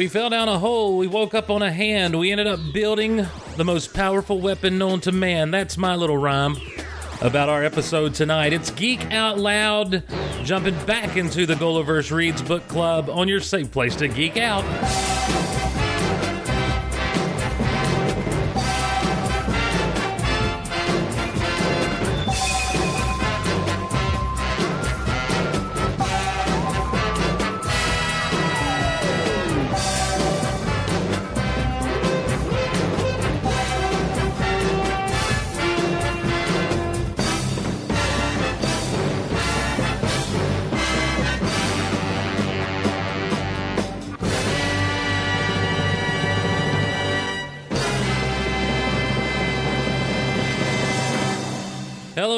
We fell down a hole. We woke up on a hand. We ended up building the most powerful weapon known to man. That's my little rhyme about our episode tonight. It's Geek Out Loud, jumping back into the GOLiverse Reads Book Club on your safe place to geek out.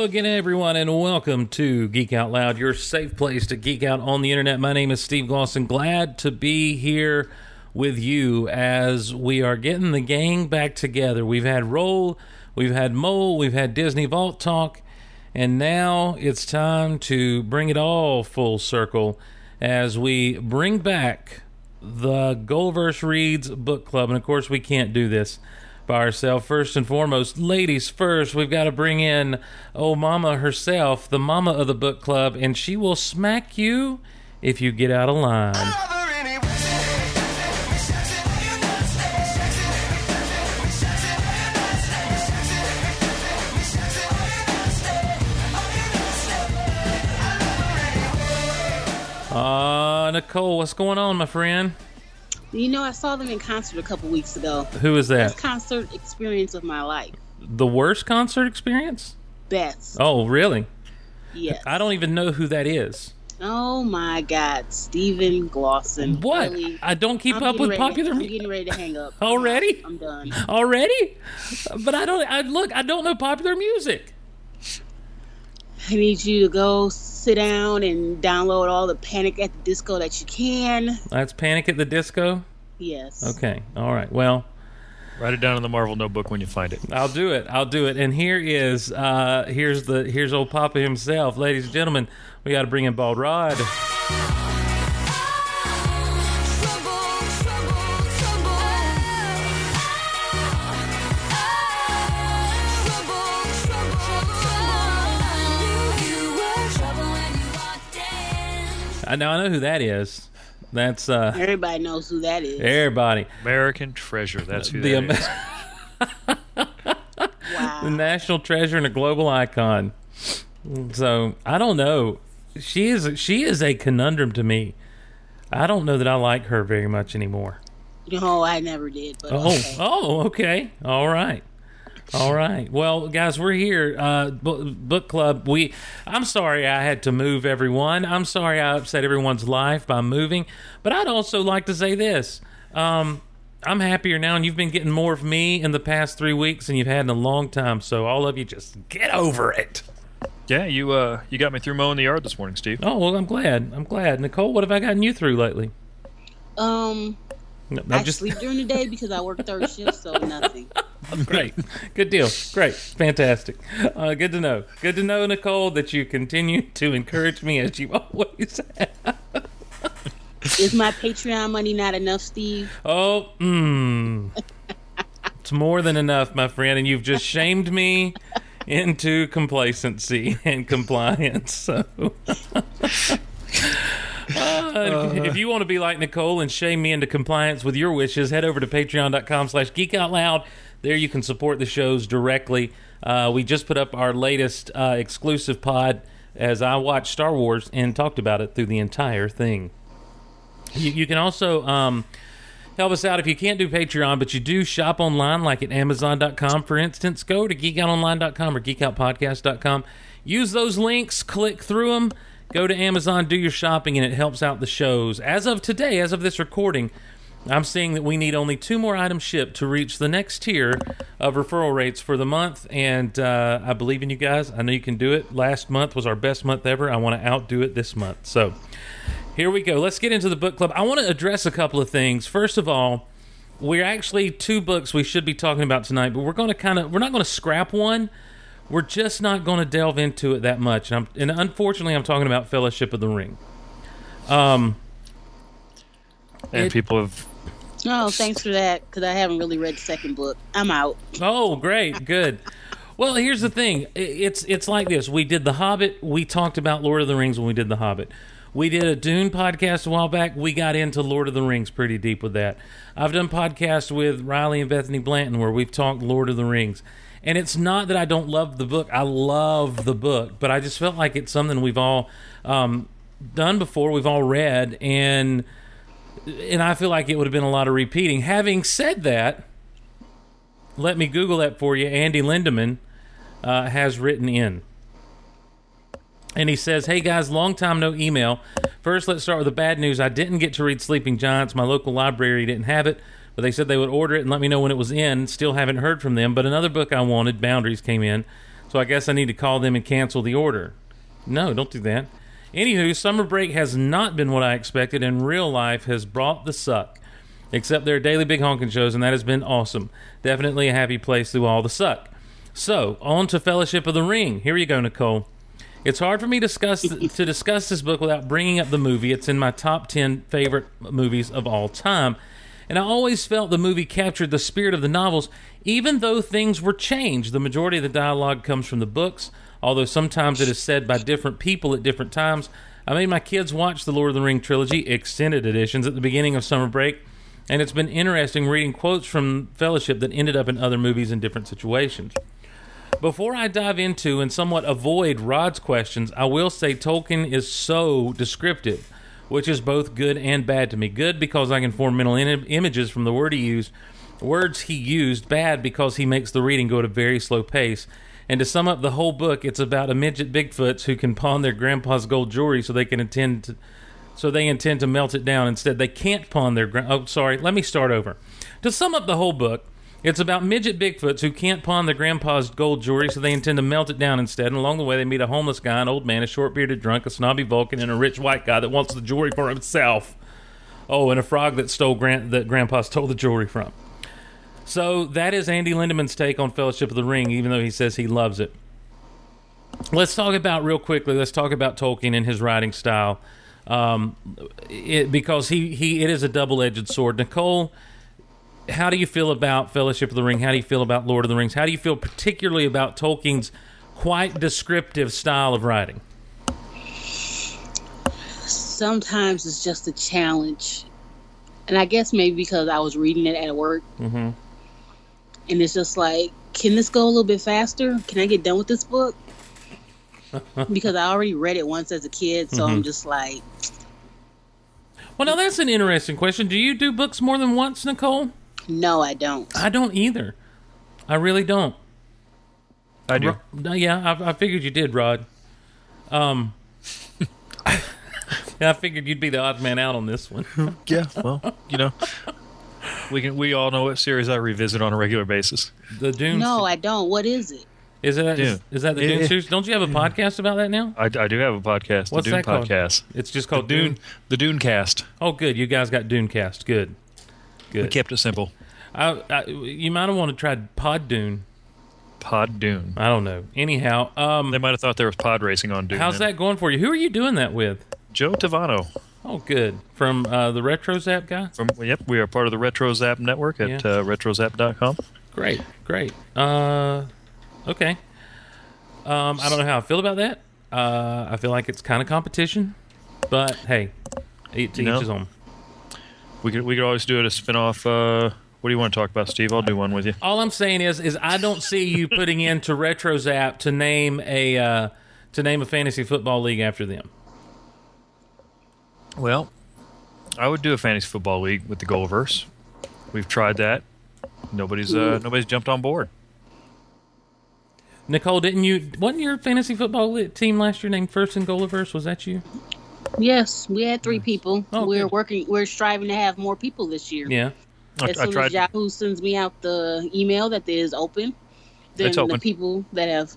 Again, everyone, and welcome to Geek Out Loud, your safe place to geek out on the internet. My name is Steve Glosson. Glad to be here with you as we are getting the gang back together. We've had Roll, we've had Mole, we've had Disney Vault Talk, and now it's time to bring it all full circle as we bring back the GOLiverse Reads Book Club. And of course, we can't do this by ourselves. First and foremost, ladies first, we've got to bring in oh mama herself, the mama of the book club, and she will smack you if you get out of line. Uh, Nicole, what's going on, my friend? You know, I saw them in concert a couple weeks ago. Who is Best that? concert experience of my life. The worst concert experience? Best. Oh, really? Yes. I don't even know who that is. Oh my God, Stephen Glosson. What? Really? I don't keep I'm up with popular I'm music getting ready to hang up. already. I'm done. Already? But I don't. I look. I don't know popular music. I need you to go sit down and download all the Panic at the Disco that you can. That's Panic at the Disco. Yes. Okay. All right. Well, Write it down in the Marvel notebook when you find it. I'll do it. I'll do it. And here is uh here's the here's old Papa himself, ladies and gentlemen. We got to bring in Bald Rod. I know. I know who that is. That's uh Everybody knows who that is. everybody. American Treasure. That's who The that Am- is. the national treasure and a global icon. So I don't know. She is she is a conundrum to me. I don't know that I like her very much anymore. No, I never did. But Oh, okay. oh, okay, all right, all right. Well, guys, we're here. Uh, book, book club. We. I'm sorry I had to move everyone. I'm sorry I upset everyone's life by moving. But I'd also like to say this. Um, I'm happier now, and you've been getting more of me in the past three weeks than you've had in a long time. So all of you, just get over it. Yeah, you uh, you got me through mowing the yard this morning, Steve. Oh well, I'm glad. I'm glad. Nicole, what have I gotten you through lately? Um, No, I just sleep during the day because I work third shift, so nothing. Great. Good deal. Great. Fantastic. Uh, good to know. Good to know, Nicole, that you continue to encourage me as you always have. Is my Patreon money not enough, Steve? Oh, mm. It's more than enough, my friend, and you've just shamed me into complacency and compliance. So. Uh, if you want to be like Nicole and shame me into compliance with your wishes, head over to patreon.com slash geekoutloud. There you can support the shows directly. Uh, we just put up our latest uh, exclusive pod as I watched Star Wars and talked about it through the entire thing. You, you can also um, help us out if you can't do Patreon, but you do shop online, like at Amazon.com, for instance. Go to geekoutonline.com or geekoutpodcast.com. Use those links, click through them, go to Amazon, do your shopping, and it helps out the shows. As of today, as of this recording, I'm seeing that we need only two more items shipped to reach the next tier of referral rates for the month, and uh, I believe in you guys. I know you can do it. Last month was our best month ever. I want to outdo it this month. So here we go. Let's get into the book club. I want to address a couple of things. First of all, we're actually two books we should be talking about tonight, but we're going to kind of we're not going to scrap one. We're just not going to delve into it that much. And, I'm, and unfortunately, I'm talking about Fellowship of the Ring. Um, And It- people have Oh, thanks for that, because I haven't really read the second book. I'm out. Oh, great, good. Well, here's the thing. It's it's like this. We did The Hobbit. We talked about Lord of the Rings when we did The Hobbit. We did a Dune podcast a while back. We got into Lord of the Rings pretty deep with that. I've done podcasts with Riley and Bethany Blanton where we've talked Lord of the Rings. And it's not that I don't love the book. I love the book, but I just felt like it's something we've all um, done before. We've all read, and and I feel like it would have been a lot of repeating. Having said that, let me Google that for you. Andy Lindemann uh, has written in. And he says, Hey guys, long time no email. First, let's start with the bad news. I didn't get to read Sleeping Giants. My local library didn't have it, but they said they would order it and let me know when it was in. Still haven't heard from them. But another book I wanted, Boundaries, came in. So I guess I need to call them and cancel the order. No, don't do that. Anywho, summer break has not been what I expected, and real life has brought the suck. Except there are daily big honking shows, and that has been awesome. Definitely a happy place through all the suck. So, on to Fellowship of the Ring. Here you go, Nicole. It's hard for me to discuss to discuss this book without bringing up the movie. It's in my top 10 favorite movies of all time. And I always felt the movie captured the spirit of the novels, even though things were changed. The majority of the dialogue comes from the books, although sometimes it is said by different people at different times. I made my kids watch the Lord of the Ring trilogy extended editions at the beginning of summer break, and it's been interesting reading quotes from Fellowship that ended up in other movies in different situations. Before I dive into and somewhat avoid Rod's questions, I will say Tolkien is so descriptive, which is both good and bad to me. Good because I can form mental in- images from the word he used, words he used. Bad because he makes the reading go at a very slow pace. And to sum up the whole book, it's about a midget Bigfoots who can pawn their grandpa's gold jewelry so they can intend to, so they intend to melt it down. Instead, they can't pawn their. Gra- oh, sorry. Let me start over. To sum up the whole book, it's about midget Bigfoots who can't pawn their grandpa's gold jewelry, so they intend to melt it down instead. And along the way, they meet a homeless guy, an old man, a short bearded drunk, a snobby Vulcan, and a rich white guy that wants the jewelry for himself. Oh, and a frog that stole grand- that grandpa stole the jewelry from. So that is Andy Lindemann's take on Fellowship of the Ring, even though he says he loves it. Let's talk about real quickly. Let's talk about Tolkien and his writing style, um, it, because he, he it is a double edged sword. Nicole, how do you feel about Fellowship of the Ring? How do you feel about Lord of the Rings? How do you feel particularly about Tolkien's quite descriptive style of writing? Sometimes it's just a challenge. And I guess maybe because I was reading it at work. Mm-hmm. And it's just like, can this go a little bit faster? Can I get done with this book? because I already read it once as a kid, so I'm just like, Well, now that's an interesting question. Do you do books more than once, Nicole? No, I don't. I don't either. I really don't. I do. Ro- yeah, I, I figured you did, Rod. Um, I figured you'd be the odd man out on this one. Yeah. Well, you know, we can. We all know what series I revisit on a regular basis. The Dune. No, I don't. What is it? is it? Is, Dune. is that the Dune it- series? Don't you have a podcast about that now? I, I do have a podcast, What's the Dune that called? podcast. It's just The called Dune, the Dune Cast. Oh, good. You guys got Dune Cast. Good. We kept it simple. I, I, you might have wanted to try Pod Dune. Pod Dune. I don't know. Anyhow, um, They might have thought there was pod racing on Dune. how's then. that going for you? Who are you doing that with? Joe Tavano. Oh, good. From uh, the Retro Zap guy. From yep, we are part of the RetroZap network at Yeah. uh, retrozap.com. Great, great. Uh, okay. Um, I don't know how I feel about that. Uh, I feel like it's kind of competition, but hey, each to You know? each his own. We could we could always do it a spin off. Uh, what do you want to talk about, Steve? I'll do one with you. All I'm saying is, is I don't see you putting into Retro Zap to name a uh, to name a fantasy football league after them. Well, I would do a fantasy football league with the Goalverse. We've tried that. Nobody's uh, nobody's jumped on board. Nicole, didn't you? Wasn't your fantasy football team last year named First and Goaliverse? Was that you? Yes, we had three people. Oh, we're good. working. We're striving to have more people this year. Yeah. I, As I soon tried. as Yahoo sends me out the email that it is open, then It's open. the people that have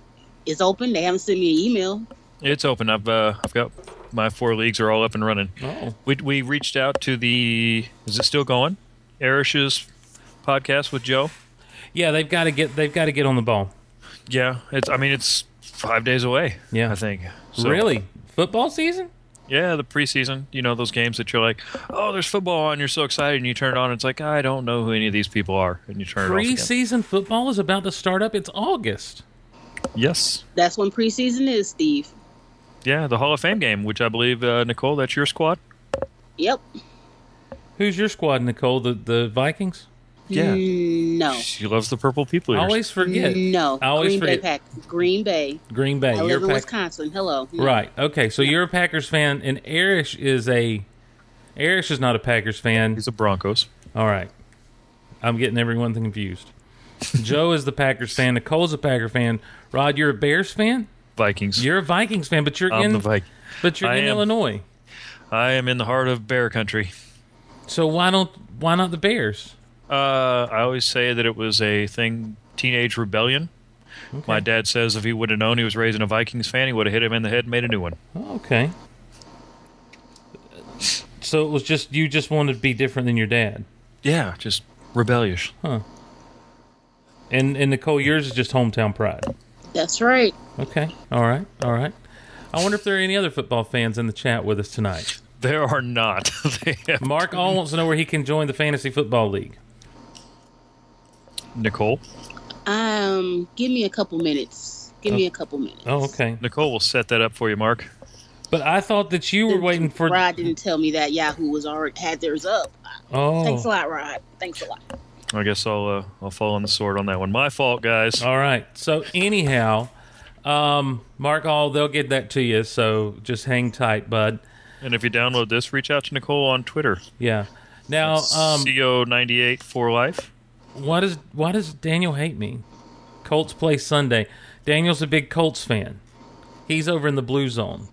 it's open, they haven't sent me an email. It's open. I've uh, I've got my four leagues are all up and running. Oh. We we reached out to the. Is it still going? Erish's podcast with Joe. Yeah, they've got to get they've got to get on the ball. Yeah, it's. I mean, it's five days away. Yeah. I think. So, Really? Football season? Yeah, the preseason. You know those games that you're like, oh, there's football on. You're so excited, and you turn it on. And it's like I don't know who any of these people are, and you turn it off. Preseason football is about to start up. It's August. Yes. That's when preseason is, Steve. Yeah, the Hall of Fame game, which I believe uh, Nicole, that's your squad. Yep. Who's your squad, Nicole? The the Vikings? Yeah. Mm, No. She loves the purple people. I always forget. No. I always Green forget. Bay Pack. Green Bay. Green Bay. I You're live in Pack- Wisconsin. Hello. No. Right. Okay. So you're a Packers fan, and Arish is a. Arish is not a Packers fan. He's a Broncos. All right. I'm getting everyone confused. Joe is the Packers fan. Nicole's a Packer fan. Rod, you're a Bears fan. Vikings. You're a Vikings fan, but you're I'm in. the Viking. but you're I in am. Illinois. I am in the heart of Bear Country. So why don't why not the Bears? Uh, I always say that it was a thing, teenage rebellion. My dad says if he would have known he was raising a Vikings fan, he would have hit him in the head and made a new one. Okay. So it was just you just wanted to be different than your dad. Yeah, just rebellious. Huh. And and Nicole, yours is just hometown pride. That's right. Okay. All right. All right. I wonder if there are any other football fans in the chat with us tonight. There are not. Mark All wants to know where he can join the fantasy football league. Nicole. Um, give me a couple minutes. Give me a couple minutes. Oh, okay. Nicole will set that up for you, Mark. But I thought that you were waiting for. Rod didn't tell me that Yahoo was already had theirs up. Oh, Thanks a Oh. lot, Rod. Thanks a lot. I guess I'll uh, I'll fall on the sword on that one. My fault, guys. All right. So anyhow, um, Mark All, they'll get that to you. So just hang tight, bud. And if you download this, reach out to Nicole on Twitter. Yeah. Now, um, CO98 for life. Why does why does Daniel hate me? Colts play Sunday. Daniel's a big Colts fan. He's over in the blue zone.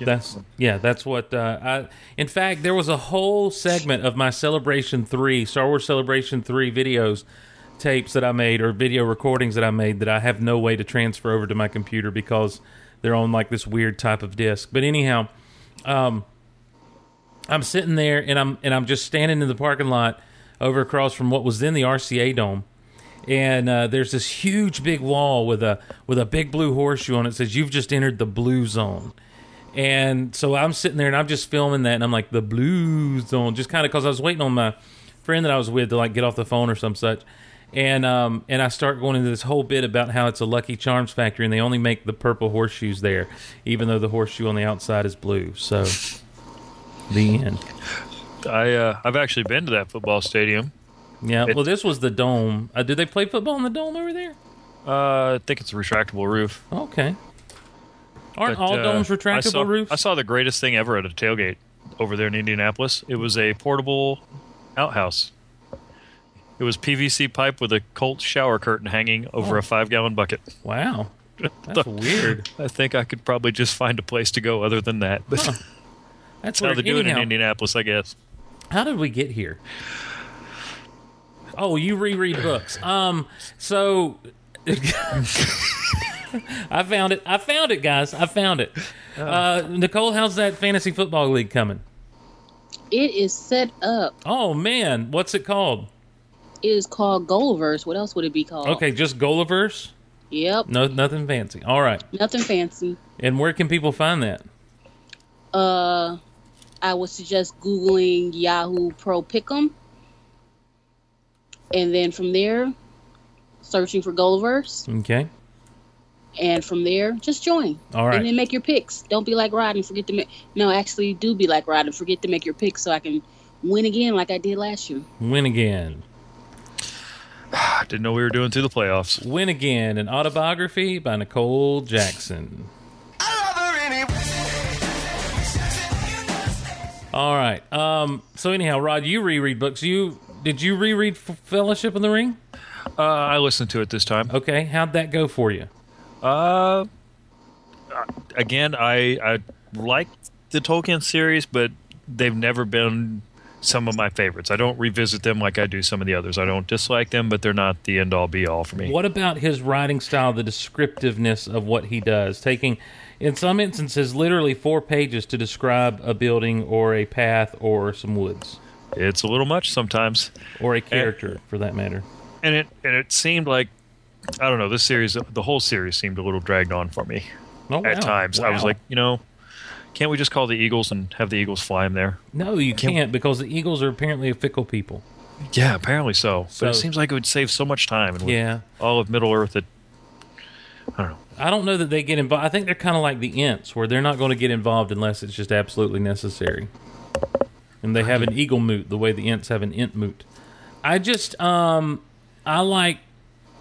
That's yeah. That's what uh, I. In fact, there was a whole segment of my Celebration Three, Star Wars Celebration Three videos, tapes that I made or video recordings that I made that I have no way to transfer over to my computer because they're on like this weird type of disc. But anyhow, um, I'm sitting there and I'm and I'm just standing in the parking lot over across from what was then the RCA Dome, and uh, there's this huge big wall with a with a big blue horseshoe on it. that says you've just entered the blue zone. And so I'm sitting there and I'm just filming that, and I'm like the blue zone, just kind of because I was waiting on my friend that I was with to like get off the phone or some such. And um and I start going into this whole bit about how it's a Lucky Charms factory and they only make the purple horseshoes there, even though the horseshoe on the outside is blue. So the end. I uh, I've actually been to that football stadium. Yeah. It- well, this was the dome. Uh, did they play football in the dome over there? Uh, I think it's a retractable roof. Okay. Aren't But, all uh, domes I retractable saw, roofs? I saw the greatest thing ever at a tailgate over there in Indianapolis. It was a portable outhouse. It was PVC pipe with a Colt shower curtain hanging over Oh. a five gallon bucket. Wow. That's weird. I think I could probably just find a place to go other than that. But That's that's how they do it in Indianapolis, I guess. How did we get here? Oh, you reread books. Um, so I found it. I found it, guys. I found it. Uh, Nicole, how's that fantasy football league coming? It is set up. Oh man, what's it called? It is called Goalverse. What else would it be called? Okay, just GOLiverse. Yep. No, nothing fancy. All right. Nothing fancy. And where can people find that? Uh, I would suggest googling Yahoo Pro Pick'em, and then from there, searching for Goalverse, Okay. and from there, just join. All right. And then make your picks. Don't be like Rod and forget to make. No, actually, do be like Rod and forget to make your picks so I can win again like I did last year. Win again. I didn't know we were doing through the playoffs. Win again. An autobiography by Nicole Jackson. All right. Um. So anyhow, Rod, you reread books. You did you reread F- Fellowship in the Ring? Uh, I listened to it this time. Okay. How'd that go for you? Uh, again, I I like the Tolkien series, but they've never been some of my favorites. I don't revisit them like I do some of the others. I don't dislike them, but they're not the end all be all for me. What about his writing style, the descriptiveness of what he does, taking, in some instances, literally four pages to describe a building or a path or some woods It's a little much sometimes, or a character, for that matter? and it and it seemed like I don't know. This series, the whole series, seemed a little dragged on for me Oh, at wow. times. I was like, you know, Can't we just call the Eagles and have the Eagles fly him there? No, you can't because the Eagles are apparently a fickle people. Yeah, apparently so. So- but it seems like it would save so much time. And Yeah. all of Middle Earth, it, I don't know. I don't know that they get involved. I think they're kind of like the Ents, where they're not going to get involved unless it's just absolutely necessary. And they have an eagle moot the way the Ents have an Ent moot. I just, um, I like.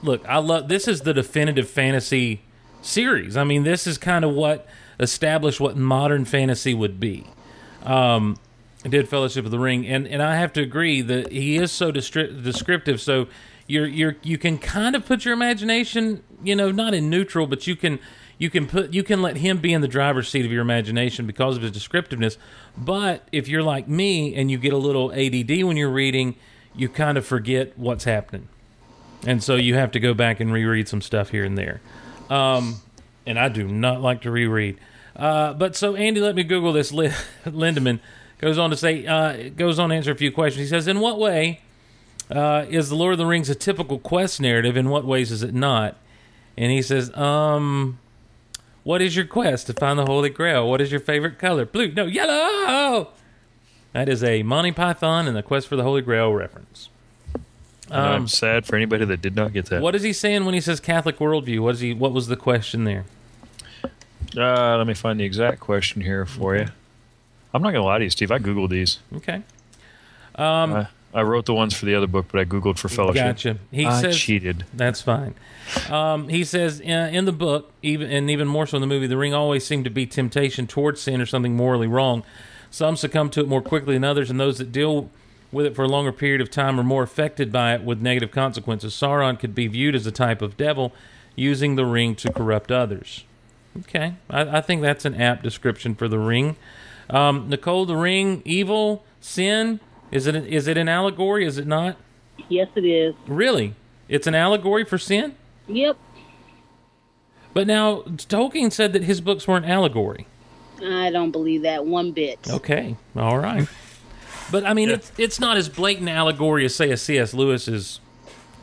Look, I love. This is the definitive fantasy series. I mean, this is kind of what established what modern fantasy would be. Um, did Fellowship of the Ring, and, and I have to agree that he is so descriptive. So you're you're you can kind of put your imagination, you know, not in neutral, but you can you can put you can let him be in the driver's seat of your imagination because of his descriptiveness. But if you're like me and you get a little ADD when you're reading, you kind of forget what's happening, and so you have to go back and reread some stuff here and there. Um, and I do not like to reread. Uh, but so Andy, let me Google this. Li- Lindemann goes on to say, uh, goes on to answer a few questions. He says, "In what way uh, is the Lord of the Rings a typical quest narrative? In what ways is it not?" And he says, "Um, what is your quest to find the Holy Grail? What is your favorite color? Blue? No, yellow." That is a Monty Python and the Quest for the Holy Grail reference. Um, I'm sad for anybody that did not get that. What is he saying when he says Catholic worldview? What is he? What was the question there? Uh, let me find the exact question here for you. I'm not gonna lie to you, Steve. I googled these. Okay. I, I wrote the ones for the other book, but I googled for Fellowship. Gotcha. He I says cheated. that's fine. Um, he says in the book, even and even more so in the movie, the ring always seemed to be temptation towards sin or something morally wrong. Some succumb to it more quickly than others, and those that deal with it for a longer period of time are more affected by it with negative consequences. Sauron could be viewed as a type of devil using the ring to corrupt others. Okay, I, I think that's an apt description for the ring. Um, Nicole, the ring, evil, sin. Is it is it an allegory? Is it not? Yes, it is. Really? It's an allegory for sin? Yep. But now Tolkien said that his books were an allegory. I don't believe that one bit. Okay, all right. But I mean, Yeah. it's it's not as blatant allegory as say a C.S. Lewis's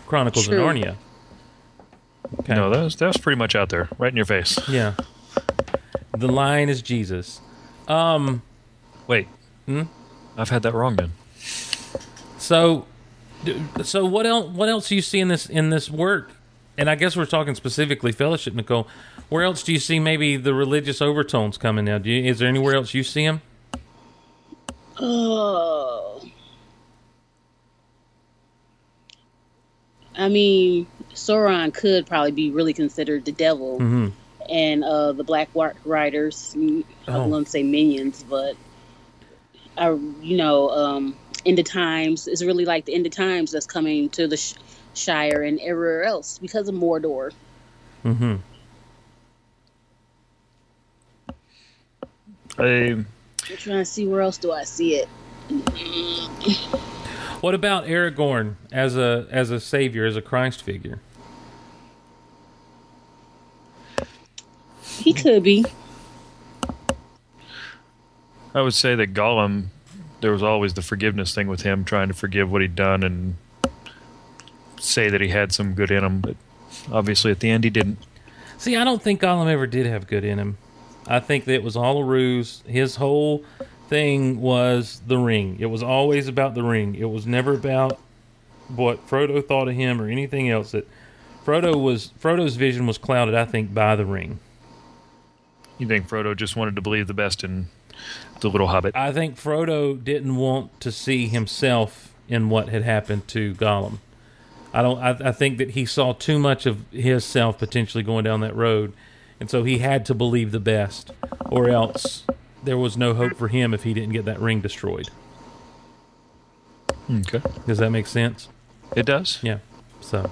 Chronicles True. of Narnia. Okay. No, that was that was pretty much out there, right in your face. yeah. The line is Jesus. Um. Wait, Hmm? I've had that wrong then. So, so what else? What else do you see in this in this work? And I guess we're talking specifically fellowship, Nicole. Where else do you see maybe the religious overtones coming now? Do you, is there anywhere else you see them? Oh. I mean, Sauron could probably be really considered the devil, Mm-hmm. and uh, the Black Riders. mm, I Oh. was going to say minions, but I, you know, um, end of times is really like the end of times that's coming to the sh- Shire and everywhere else because of Mordor. Mm-hmm. I, I'm trying to see where else do I see it. What about Aragorn as a as a savior, as a Christ figure? He could be. I would say that Gollum, there was always the forgiveness thing with him, trying to forgive what he'd done and say that he had some good in him. But obviously, at the end, he didn't. See, I don't think Gollum ever did have good in him. I think that it was all a ruse. His whole thing was the ring. It was always about the ring. It was never about what Frodo thought of him or anything else. That Frodo was Frodo's vision was clouded, I think, by the ring. You think Frodo just wanted to believe the best in the little hobbit? I think Frodo didn't want to see himself in what had happened to Gollum. I don't. I, I think that he saw too much of his self potentially going down that road, and so he had to believe the best, or else there was no hope for him if he didn't get that ring destroyed. Okay, Does that make sense? it does. Yeah. So,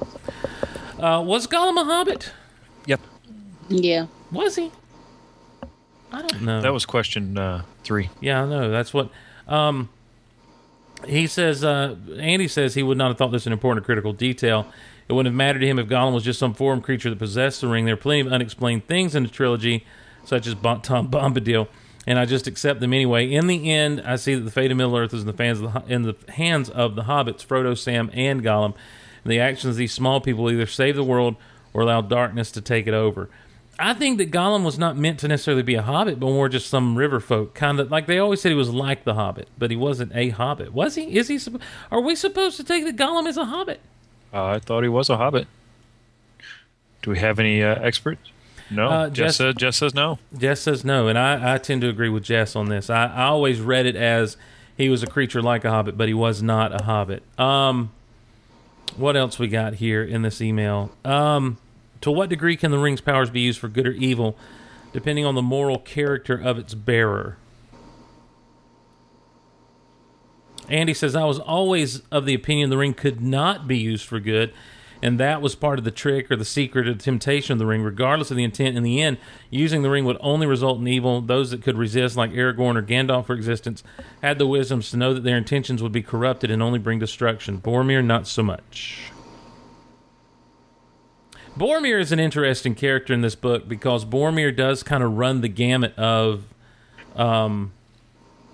uh, was Gollum a hobbit? Yep, Yeah. Was he? I don't know. that was question uh, three. Yeah, I know. That's what. Um, he says. Uh, Andy says he would not have thought this an important or critical detail. It wouldn't have mattered to him if Gollum was just some foreign creature that possessed the ring. There are plenty of unexplained things in the trilogy, such as Bon- Tom Bombadil, and I just accept them anyway. In the end, I see that the fate of Middle Earth is in the, fans of the, in the hands of the hobbits, Frodo, Sam, and Gollum. And the actions of these small people either save the world or allow darkness to take it over. I think that Gollum was not meant to necessarily be a hobbit, but more just some river folk. Kind of like they always said he was like the hobbit, but he wasn't a hobbit. Was he? Is he? Are we supposed to take that Gollum as a hobbit? Uh, I thought he was a hobbit. Do we have any uh, experts? No. Uh, Jess, Jess- says, Jess says no. Jess says no, and I, I tend to agree with Jess on this. I, I always read it as he was a creature like a hobbit, but he was not a hobbit. Um, what else we got here in this email? Um, to what degree can the ring's powers be used for good or evil, depending on the moral character of its bearer? Andy says, I was always of the opinion the ring could not be used for good, and that was part of the trick or the secret or the temptation of the ring. Regardless of the intent, in the end, using the ring would only result in evil. Those that could resist, like Aragorn or Gandalf for existence, had the wisdoms to know that their intentions would be corrupted and only bring destruction. Boromir, not so much. Boromir is an interesting character in this book because Boromir does kind of run the gamut of. Um,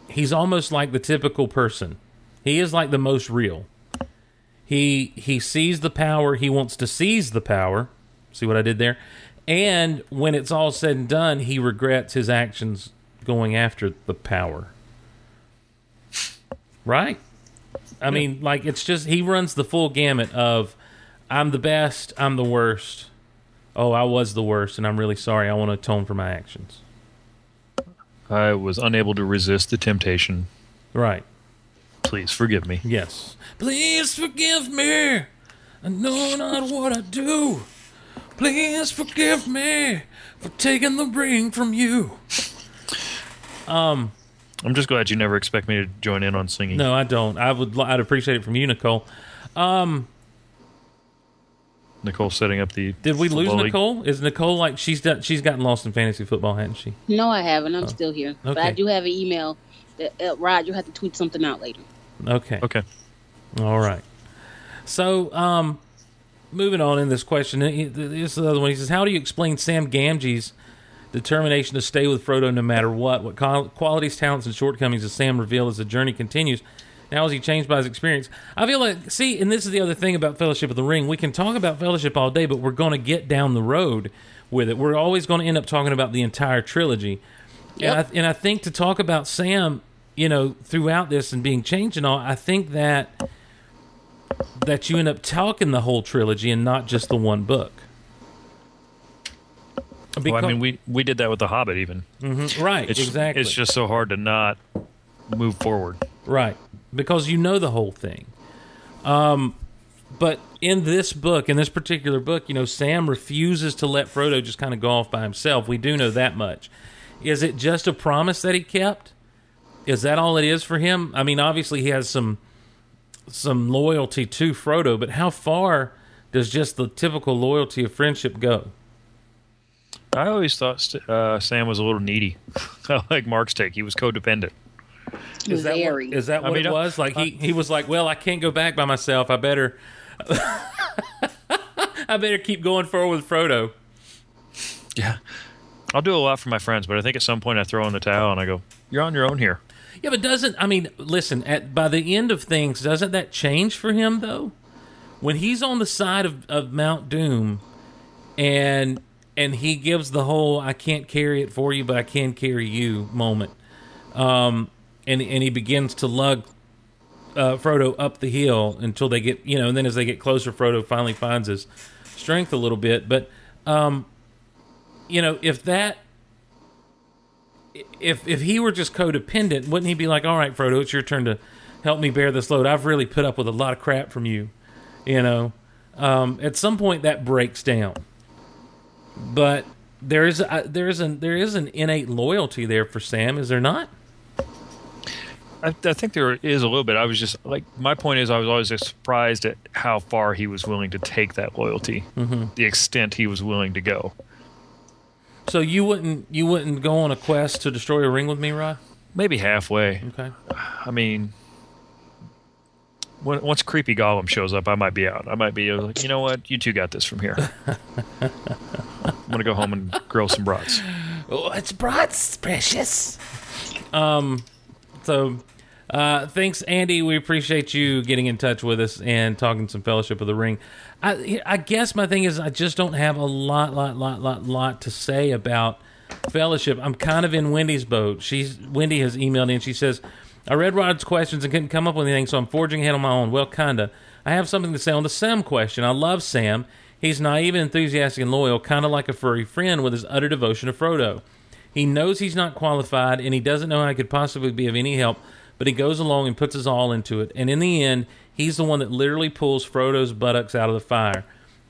he's almost like the typical person. He is like the most real. He he sees the power. He wants to seize the power. See what I did there? And when it's all said and done, he regrets his actions going after the power. Right? I mean, like it's just he runs the full gamut of I'm the best, I'm the worst. Oh, I was the worst, and I'm really sorry. I want to atone for my actions. I was unable to resist the temptation. Right. Please forgive me. Yes. Please forgive me. I know not what I do. Please forgive me for taking the ring from you. Um, I'm just glad you never expect me to join in on singing. No, I don't. I would. I'd appreciate it from you, Nicole. Nicole setting up the. Did we lose league. Nicole? Is Nicole like she's done, she's gotten lost in fantasy football, hasn't she? No, I haven't. I'm still here, but I Oh, do have an email. That, uh, Rod, you have to tweet something out later. Okay. Okay. All right. So, um, moving on in this question, he- this is the other one. He says, "How do you explain Sam Gamgee's determination to stay with Frodo no matter what? What qualities, talents, and shortcomings does Sam reveal as the journey continues? Now is he changed by his experience? I feel like, see, and this is the other thing about Fellowship of the Ring. We can talk about Fellowship all day, but we're going to get down the road with it. We're always going to end up talking about the entire trilogy." Yep. And I, and I think to talk about Sam, you know, throughout this and being changed and all, I think that that you end up talking the whole trilogy and not just the one book. Well, I mean, we we did that with the Hobbit. Even Mhm, right, it's exactly. it's just so hard to not move forward. Right. Because you know the whole thing. Um, but in this book, in this particular book, you know, Sam refuses to let Frodo just kind of go off by himself. We do know that much. Is it just a promise that he kept? Is that all it is for him? I mean, obviously he has some some loyalty to Frodo, but how far does just the typical loyalty of friendship go? I always thought uh, Sam was a little needy. I like Mark's take. He was codependent. Is that Very. what, is that I what mean, it was? Like he, he was like, well, I can't go back by myself. I better, I better keep going forward with Frodo. Yeah. I'll do a lot for my friends, but I think at some point I throw in the towel and I go, "You're on your own here." Yeah, but doesn't I mean, listen, at by the end of things, doesn't that change for him though? When he's on the side of, of Mount Doom and and he gives the whole I can't carry it for you, but I can carry you moment. Um and and he begins to lug uh, Frodo up the hill until they get you know, and then as they get closer, Frodo finally finds his strength a little bit. But um, you know, if that if if he were just codependent, wouldn't he be like, "All right, Frodo, it's your turn to help me bear this load. I've really put up with a lot of crap from you." You know, um, at some point that breaks down, but there is a, there is an there is an innate loyalty there for Sam, is there not? I, I think there is a little bit. I was just like, my point is, I was always surprised at how far he was willing to take that loyalty, mm-hmm. the extent he was willing to go. So you wouldn't you wouldn't go on a quest to destroy a ring with me, Rod? Maybe halfway. Okay. I mean, when, once creepy Gollum shows up, I might be out. I might be like, you know what? You two got this from here. I'm gonna go home and grill some brats. Oh, it's brats, precious. Um, so Uh, thanks, Andy. We appreciate you getting in touch with us and talking some Fellowship of the Ring. I, I guess my thing is I just don't have a lot, lot, lot, lot, lot to say about Fellowship. I'm kind of in Wendy's boat. She's Wendy has emailed in. And she says, "I read Rod's questions and couldn't come up with anything, so I'm forging ahead on my own." Well, kinda. I have something to say on the Sam question. I love Sam. He's naive and enthusiastic and loyal, kind of like a furry friend with his utter devotion to Frodo. He knows he's not qualified and he doesn't know how he could possibly be of any help, but he goes along and puts his all into it. And in the end, he's the one that literally pulls Frodo's buttocks out of the fire.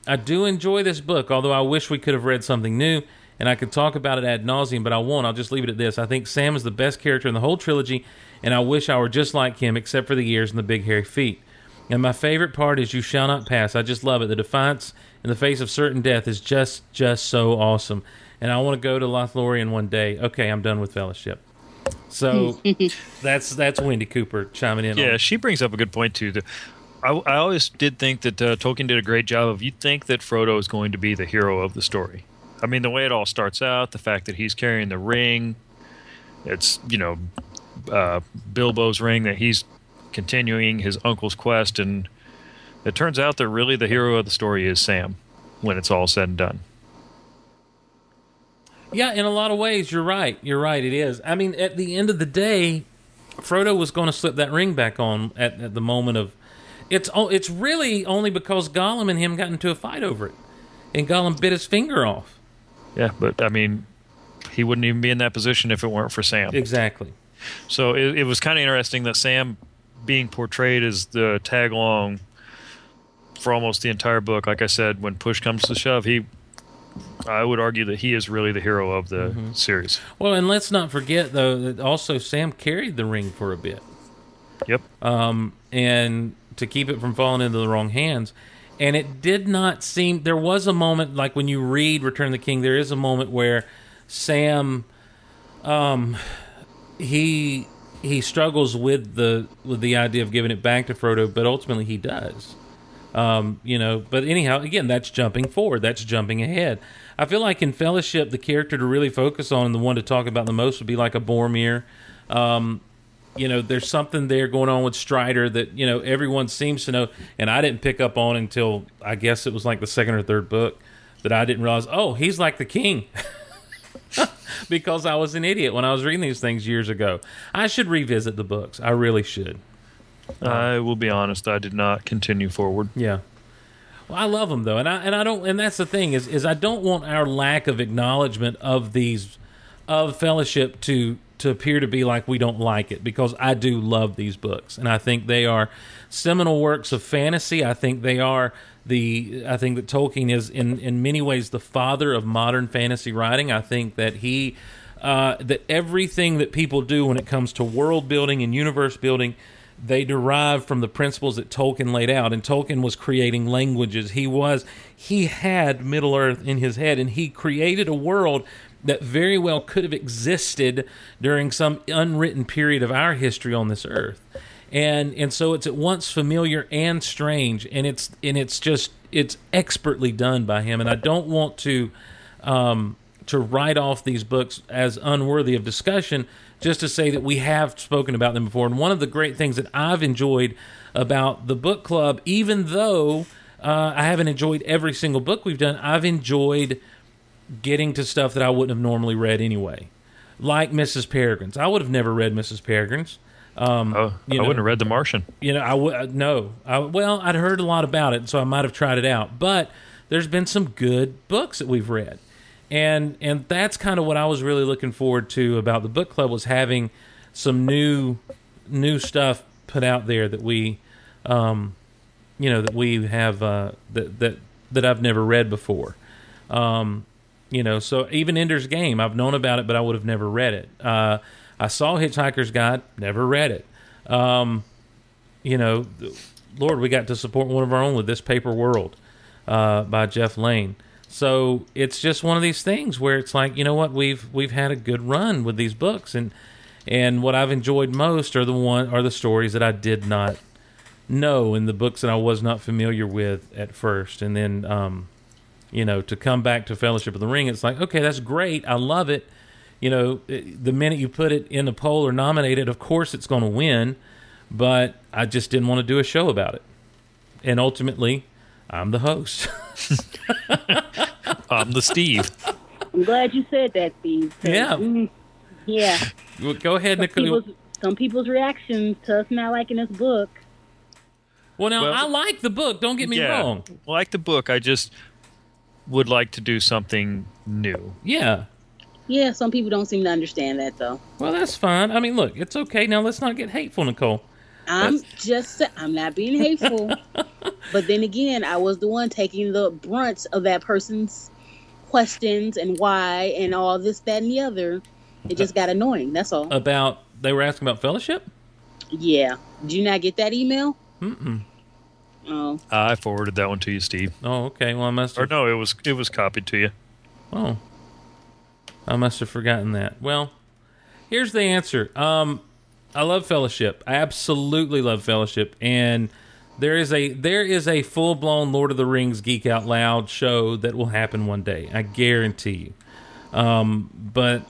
I do enjoy this book, although I wish we could have read something new, and I could talk about it ad nauseum, but I won't. I'll just leave it at this. I think Sam is the best character in the whole trilogy, and I wish I were just like him, except for the ears and the big hairy feet. And my favorite part is "You shall not pass." I just love it. The defiance in the face of certain death is just, just so awesome. And I want to go to Lothlorien one day. Okay, I'm done with Fellowship. So that's that's Wendy Cooper chiming in. Yeah, on. she brings up a good point too. The, I, I always did think that uh, Tolkien did a great job of. You think that Frodo is going to be the hero of the story. I mean, the way it all starts out, the fact that he's carrying the ring, it's you know uh, Bilbo's ring that he's continuing his uncle's quest, and it turns out that really the hero of the story is Sam when it's all said and done. Yeah, in a lot of ways, you're right. You're right. It is. I mean, at the end of the day, Frodo was going to slip that ring back on at, at the moment of. It's it's really only because Gollum and him got into a fight over it, and Gollum bit his finger off. Yeah, but I mean, he wouldn't even be in that position if it weren't for Sam. Exactly. So it, it was kind of interesting that Sam being portrayed as the tag along for almost the entire book. Like I said, when push comes to shove, he, I would argue that he is really the hero of the series. Well, and let's not forget though that also Sam carried the ring for a bit. Yep. um, and to keep it from falling into the wrong hands. And it did not seem there was a moment like when you read Return of the King, there is a moment where Sam, um, he he struggles with the with the idea of giving it back to Frodo, but ultimately he does. Um, you know, but anyhow, again, that's jumping forward. That's jumping ahead. I feel like in Fellowship, the character to really focus on and the one to talk about the most would be like a Boromir. Um, you know, there's something there going on with Strider that you know everyone seems to know, and I didn't pick up on until I guess it was like the second or third book that I didn't realize. Oh, he's like the king. because I was an idiot when I was reading these things years ago. I should revisit the books. I really should. I will be honest. I did not continue forward. Yeah. Well, I love them though, and I and I don't, and that's the thing is is I don't want our lack of acknowledgement of these of fellowship to to appear to be like we don't like it because I do love these books, and I think they are seminal works of fantasy. I think they are the I think that Tolkien is in in many ways the father of modern fantasy writing. I think that he uh, that everything that people do when it comes to world building and universe building they derive from the principles that Tolkien laid out. And Tolkien was creating languages. He was he had Middle Earth in his head, and he created a world that very well could have existed during some unwritten period of our history on this earth. And and so it's at once familiar and strange, and it's and it's just it's expertly done by him. And I don't want to um, to write off these books as unworthy of discussion just to say that we have spoken about them before. And one of the great things that I've enjoyed about the book club, even though uh, I haven't enjoyed every single book we've done, I've enjoyed getting to stuff that I wouldn't have normally read anyway, like Mrs. Peregrine's. I would have never read Mrs. Peregrine's. Um, Oh, I know- wouldn't have read The Martian. you know, I would no. I, well, I'd heard a lot about it, so I might have tried it out. But there's been some good books that we've read, and and that's kind of what I was really looking forward to about the book club was having some new new stuff put out there that we, um, you know, that we have uh, that that that I've never read before. Um, you know, so even Ender's Game, I've known about it, but I would have never read it. Uh, I saw Hitchhiker's Guide, never read it. Um, you know, Lord, we got to support one of our own with this paper world uh, by Jeff Lane. So it's just one of these things where it's like, you know what, we've we've had a good run with these books, and and what I've enjoyed most are the one are the stories that I did not know in the books that I was not familiar with at first, and then um, you know to come back to Fellowship of the Ring, it's like, okay, that's great, I love it. You know, it- the minute you put it in a poll or nominate it, of course it's going to win. but I just didn't want to do a show about it. And ultimately, I'm the host. I'm the Steve. I'm glad you said that, Steve. 'cause, Yeah. mm, yeah. Well, Go ahead, Some Nicole. people's, some people's reactions to us not liking this book. Well, now Well- I like the book. Don't get me yeah, wrong. like the book, I just would like to do something new. Yeah. Yeah, some people don't seem to understand that though. Well, that's fine. I mean, look, it's okay. Now let's not get hateful, Nicole. I'm just I'm not being hateful. but then again, I was the one taking the brunt of that person's questions and why and all this, that, and the other. It just got annoying. That's all. About they were asking about fellowship. yeah. Did you not get that email? Mm-mm. Oh, I forwarded that one to you, Steve. Oh, okay. Well, I must Or have. no, it was it was copied to you. Oh, I must have forgotten that. Well, here's the answer. Um, I love Fellowship. I absolutely love Fellowship, and there is a there is a full blown Lord of the Rings Geek Out Loud show that will happen one day. I guarantee you. Um, but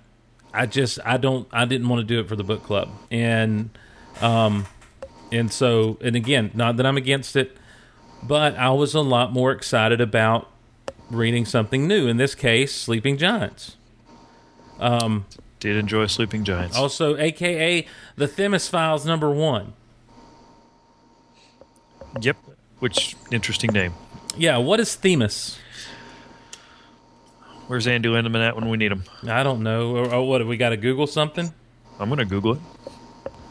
I just I don't I didn't want to do it for the book club, and um, and so and again, not that I'm against it, but I was a lot more excited about reading something new. In this case, Sleeping Giants. Did enjoy Sleeping Giants. Also, AKA the Themis Files number one. Yep. Which interesting name. Yeah, what is Themis? Where's Andy Lindemann at when we need him? I don't know. Or, or what? Have we got to Google something? I'm gonna Google it.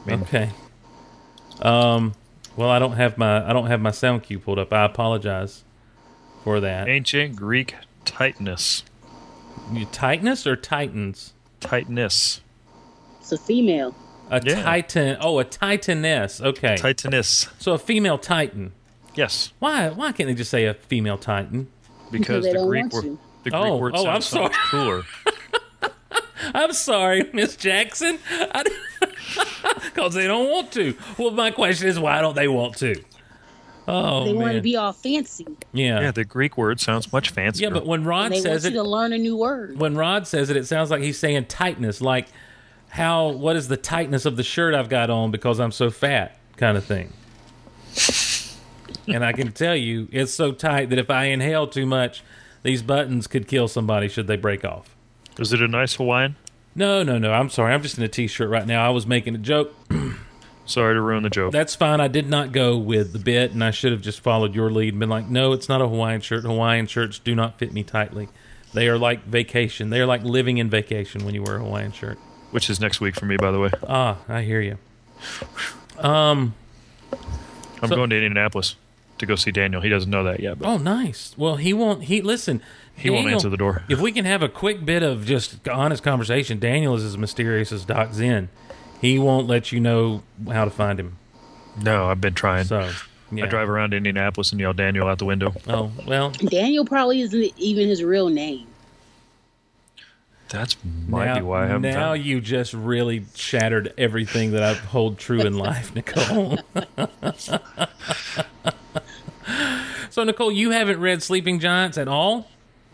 I mean, Okay. Um. Well, I don't have my I don't have my sound cue pulled up. I apologize for that. ancient Greek Titanus. You Titanus or Titans? Titanus. it's a female. A Yeah. Titan. Oh, a Titaness. Okay. Titaness. so a female Titan. Yes, Why? Why can't they just say a female Titan? because they the don't Greek want word to. the Greek Oh, word oh, I'm sounds so much cooler. I'm sorry, Miss Jackson. Because they don't want to. Well, my question is, why don't they want to? Oh They want to be all fancy. yeah, yeah, the Greek word sounds much fancier. yeah. But when Rod They says want it, you to learn a new word. when Rod says it, it sounds like he's saying tightness, like how what is the tightness of the shirt I've got on because I'm so fat, kind of thing. and I can tell you, it's so tight that if I inhale too much, these buttons could kill somebody should they break off. is it a nice Hawaiian? No, no, no. I'm sorry. I'm just in a t-shirt right now. I was making a joke. Sorry to ruin the joke. That's fine. I did not go with the bit, and I should have just followed your lead and been like, no, it's not a Hawaiian shirt. Hawaiian shirts do not fit me tightly. They are like vacation. They are like living in vacation when you wear a Hawaiian shirt. Which is next week for me, by the way. Ah, I hear you. Um. I'm So- going to Indianapolis to go see Daniel. He doesn't know that yet, but Oh, nice. Well, he won't. He listen. he won't answer the door. If we can have a quick bit of just honest conversation, Daniel is as mysterious as Doc Zen. He won't let you know how to find him. No, I've been trying. So, yeah. I drive around Indianapolis and yell Daniel out the window. Oh well. Daniel probably isn't even his real name. That's might now, be why I haven't now found. you just really shattered everything that I hold true in life, Nicole. so, Nicole, you haven't read Sleeping Giants at all?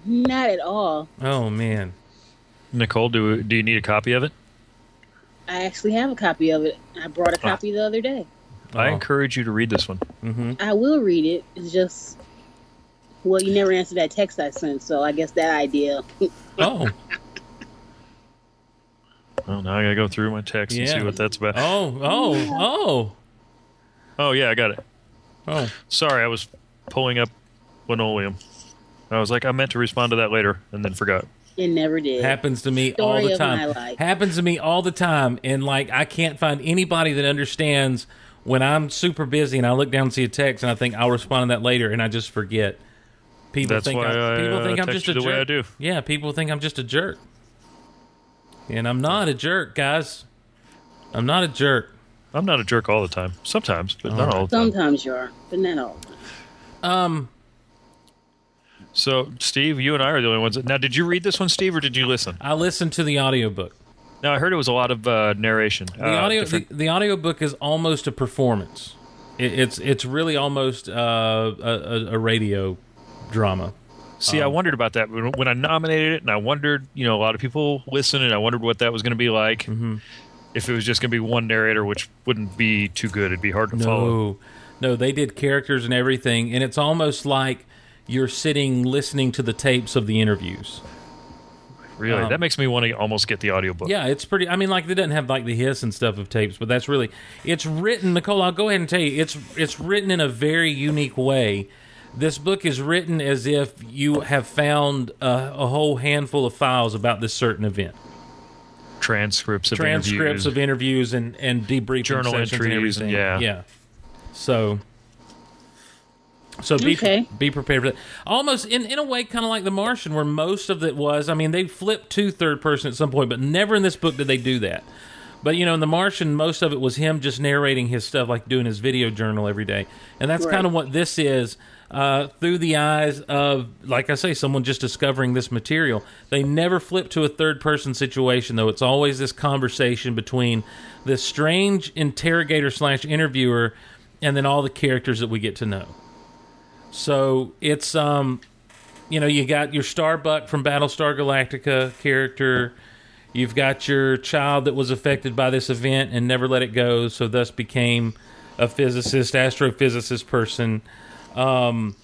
Not at all. Oh man. Nicole, do do you need a copy of it? I actually have a copy of it. I brought a copy the other day. I Oh. encourage you to read this one. Mm-hmm. I will read it. It's just, well, you never answered that text I sent, so I guess that idea. Oh. Well, now I gotta go through my text and Yeah. see what that's about. Oh. Oh. Oh. Oh yeah, I got it. Oh. Sorry, I was pulling up linoleum. I was like, I meant to respond to that later, and then forgot. It never did. Happens to me all Story the of my time. life. Happens to me all the time. And like I can't find anybody that understands when I'm super busy and I look down and see a text and I think I'll respond to that later and I just forget. People That's think why I, I, people uh, think I'm text just a the jerk. way I do. Yeah, people think I'm just a jerk. And I'm not a jerk, guys. I'm not a jerk. I'm not a jerk all the time. Sometimes, but not All all the time. Sometimes you are, but not all. Um So, Steve, you and I are the only ones. That, now, did you read this one, Steve, or did you listen? I listened to the audiobook. Now, I heard it was a lot of uh, narration. The uh, audio the, different- the audiobook is almost a performance. It, it's it's really almost uh, a, a, radio drama. See, I Um, wondered about that when, I nominated it, and I wondered, you know, a lot of people listen, and I wondered what that was going to be like. Mhm. if it was just going to be one narrator, which wouldn't be too good. It'd be hard to follow. No, no, they did characters and everything, and it's almost like you're sitting listening to the tapes of the interviews. Really, Um, that makes me want to almost get the audiobook. Yeah, it's pretty. I mean, like it doesn't have like the hiss and stuff of tapes, but that's really it's written. Nicole, I'll go ahead and tell you, it's it's written in a very unique way. This book is written as if you have found a, a whole handful of files about this certain event, transcripts of transcripts interviews. of interviews and and debriefing Journal and entries and- everything. yeah. yeah. So, so be Okay. be prepared for that. Almost in in a way, kind of like The Martian, where most of it was. I mean, they flipped to third person at some point, but never in this book did they do that. But you know, in The Martian, most of it was him just narrating his stuff, like doing his video journal every day, and that's Right. kind of what this is. Uh, through the eyes of, like I say, someone just discovering this material. They never flip to a third person situation, though. It's always this conversation between this strange interrogator slash interviewer and then all the characters that we get to know. So it's um, you know, you got your Starbuck from Battlestar Galactica character. You've got your child that was affected by this event and never let it go, so thus became a physicist, astrophysicist person. Um,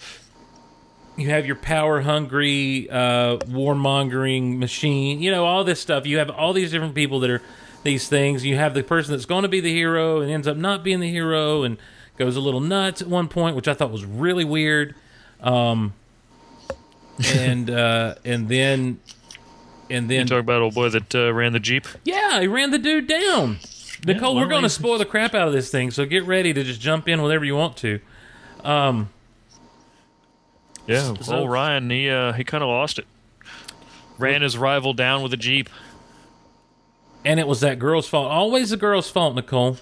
you have your power hungry, uh, warmongering machine. You know all this stuff. You have all these different people that are these things. You have the person that's going to be the hero and ends up not being the hero and goes a little nuts at one point, which I thought was really weird. Um, and uh, and then and You then talk about old boy that uh, ran the jeep. yeah, he ran the dude down. Nicole, one we're going to spoil the crap out of this thing, so get ready to just jump in whenever you want to. Um, Yeah, So- old Ryan, he uh, he kind of lost it. Ran his rival down with a jeep. and it was that girl's fault. Always the girl's fault, Nicole.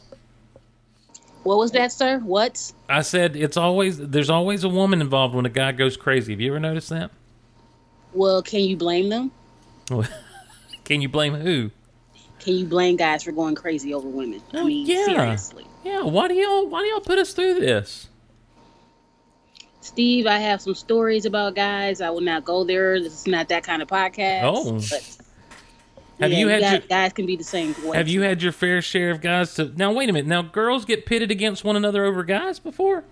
What was that, sir? What? I said it's always there's always a woman involved when a guy goes crazy. Have you ever noticed that? Well, can you blame them? Can you blame who? Can you blame guys for going crazy over women? I Oh, mean, yeah. seriously. Yeah, why do y'all why do y'all put us through this? Steve, I have some stories about guys. I will not go there. This is not that kind of podcast. Oh. but Have yeah, you had guys, your guys can be the same way. have you had your fair share of guys to now wait a minute. Now girls get pitted against one another over guys before?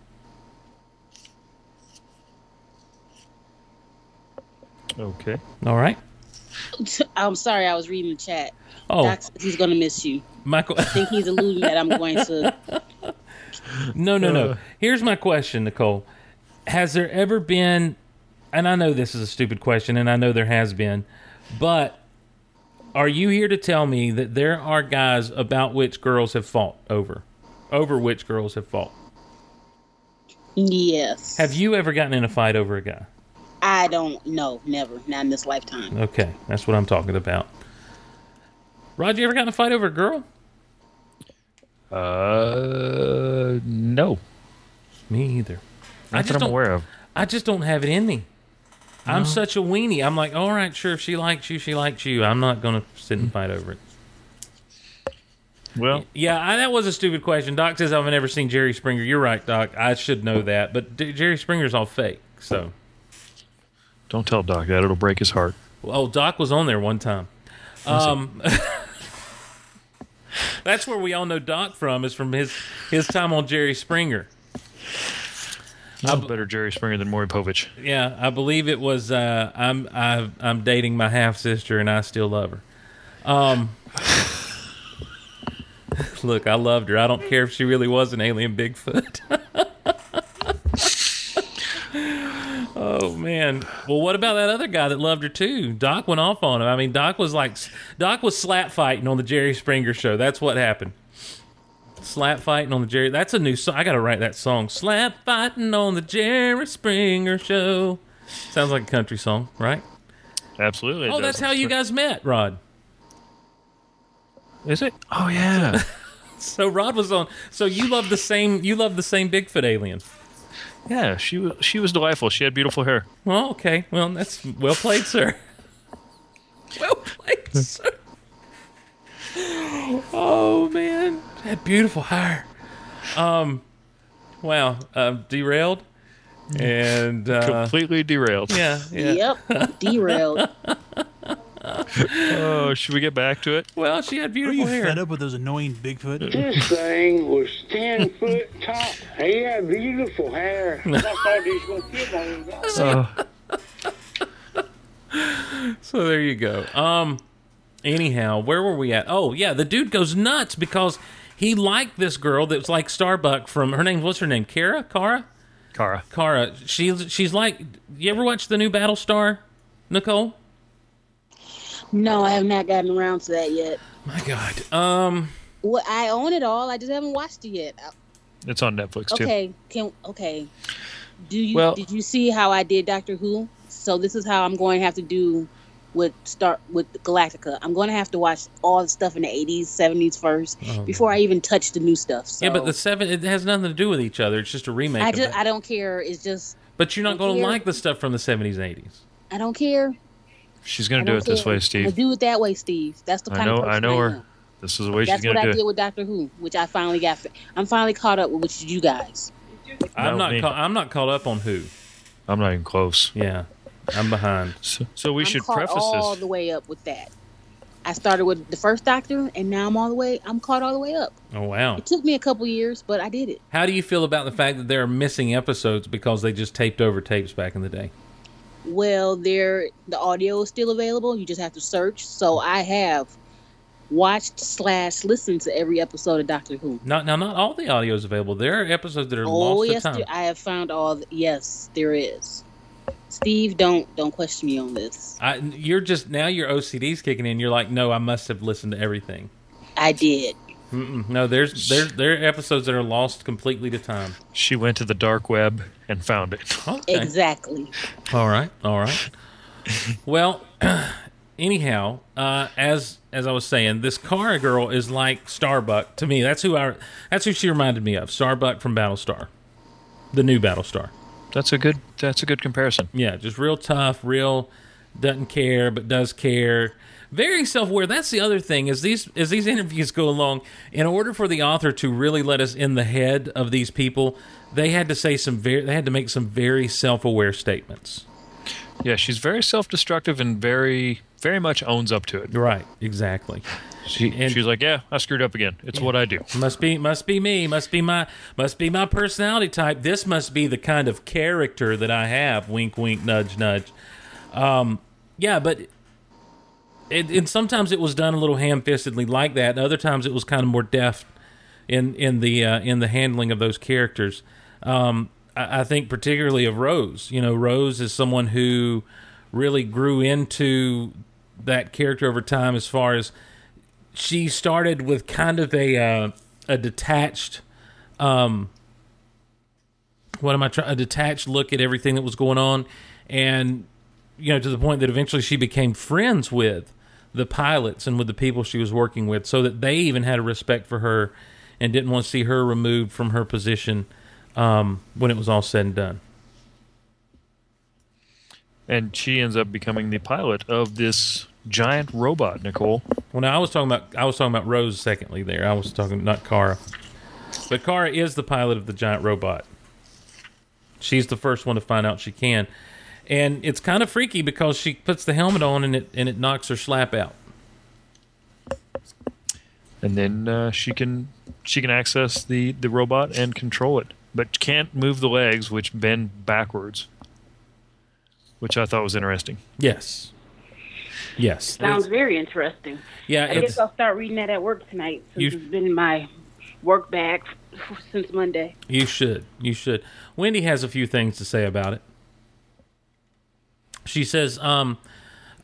Okay. All right. I'm sorry, I was reading the chat. Oh, Doc says he's going to miss you. Michael I think he's alluding that I'm going to. No, no, no. Uh. Here's my question, Nicole. Has there ever been, and I know this is a stupid question, and I know there has been, but are you here to tell me that there are guys about which girls have fought over? Over which girls have fought? Yes. Have you ever gotten in a fight over a guy? I don't know. Never. Not in this lifetime. Okay, that's what I'm talking about. Rod, you ever gotten in a fight over a girl? Uh, no, Me either. I not just that I'm don't. aware of. I just don't have it in me. I'm such a weenie. I'm like, all right, sure, if she likes you, she likes you. I'm not going to sit and fight over it. Well, Yeah, I, that was a stupid question. Doc says I've never seen Jerry Springer. You're right, Doc. I should know that, but D- Jerry Springer's all fake. So, don't tell Doc that; it'll break his heart. oh, Doc was on there one time. Um, that's where we all know Doc from is from his his time on Jerry Springer. No better Jerry Springer than Maury Povich. Yeah, I believe it was. Uh, I'm i I'm dating my half sister, and I still love her. Um, look, I loved her. I don't care if she really was an alien Bigfoot. oh man. Well, what about that other guy that loved her too? Doc went off on him. I mean, Doc was like, Doc was slap fighting on the Jerry Springer show. That's what happened. Slap fighting on the Jerry. That's a new song. I got to write that song. Slap fighting on the Jerry Springer show. Sounds like a country song, right? Absolutely. Oh, that's how you guys met, Rod. Is it? Oh yeah. So Rod was on. So you love the same. You love the same Bigfoot alien. yeah. She was. She was delightful. She had beautiful hair. Well, okay. Well, that's well played, sir. Well played, sir. Oh man, that beautiful hair. Um, wow. Uh, derailed, and uh, Completely derailed. yeah, yeah. Yep. Derailed. Oh, should we get back to it? Well, she had Are beautiful you hair. fed up with those annoying Bigfoot? This thing was 10 foot tall. He had beautiful hair. I thought he was going to kill me. So there you go. Um. Anyhow, where were we at? Oh yeah, the dude goes nuts because he liked this girl that's like Starbuck from her name. What's her name? Kara. Kara. Kara. Kara. She's she's like. You ever watch the new Battlestar, Nicole? No, I have not gotten around to that yet. My God. Um. Well, I own it all. I just haven't watched it yet. It's on Netflix too. Okay, can okay. Do you Well- did you see how I did Doctor Who? So this is how I'm going to have to do with start with Galactica. I'm going to have to watch all the stuff in the 80s, 70s first Oh, before I even touch the new stuff. So Yeah, but the seven it has nothing to do with each other. It's just a remake. I just. I don't care. It's just but you're not don't going to like the stuff from the seventies and eighties. I don't care. She's gonna do don't it this care. way, But Steve. do it that way, Steve. That's the I kind know. of person I know I her. am. This is the way That's she's what gonna I do did it. with Doctor Who, which I finally got. I'm finally caught up with which you guys. I'm not. Ca- I'm not caught up on who. I'm not even close. Yeah, I'm behind. So, so we I'm should caught preface all this. the way up with that. I started with the first Doctor, and now I'm all the way. I'm caught all the way up. Oh wow. It took me a couple years, but I did it. How do you feel about the fact that there are missing episodes because they just taped over tapes back in the day? Well, there the audio is still available. You just have to search. So I have watched slash listened to every episode of Doctor Who. Not now. Not all the audio is available. There are episodes that are Oh lost yes, to time. there- I have found all. The, yes, there is. Steve, don't don't question me on this. I, you're just now your OCD's kicking in. You're like, no, I must have listened to everything. I did. Mm-mm. No, there's there there are episodes that are lost completely to time. She went to the dark web and found it. Okay. Exactly. All right, all right. well, anyhow, uh, as as I was saying, this Kara girl is like Starbuck to me. That's who I that's who she reminded me of. Starbuck from Battlestar, the new Battlestar. That's a good. That's a good comparison. Yeah, just real tough, real doesn't care but does care. Very self-aware. That's the other thing is these as these interviews go along. In order for the author to really let us in the head of these people, they had to say some very they had to make some very self-aware statements. Yeah, she's very self-destructive and very, very much owns up to it. Right, exactly. She, And- she's like, "Yeah, I screwed up again. It's what I do." Must be must be me. Must be my must be my personality type. This must be the kind of character that I have. Wink, wink, nudge, nudge. Um, yeah, but it, and sometimes it was done a little ham-fistedly like that. And other times it was kind of more deft in in the uh, in the handling of those characters. Um, I, think particularly of Rose. You know, Rose is someone who really grew into that character over time. As far as she started with kind of a uh, a detached um what am I trying a detached look at everything that was going on and you know to the point that eventually she became friends with the pilots and with the people she was working with so that they even had a respect for her and didn't want to see her removed from her position um, when it was all said and done. And she ends up becoming the pilot of this giant robot, Nicole. Well, now I was talking about I was talking about Rose. Secondly, there I was talking not Kara, but Kara is the pilot of the giant robot. She's the first one to find out she can, and it's kind of freaky because she puts the helmet on and it and it knocks her slap out. and then uh, she can she can access the the robot and control it, but can't move the legs, which bend backwards, which I thought was interesting. Yes, yes, Sounds very interesting. yeah. I guess I'll start reading that at work tonight since it's been in my work bag since Monday. You should. You should. Wendy has a few things to say about it. She says, um,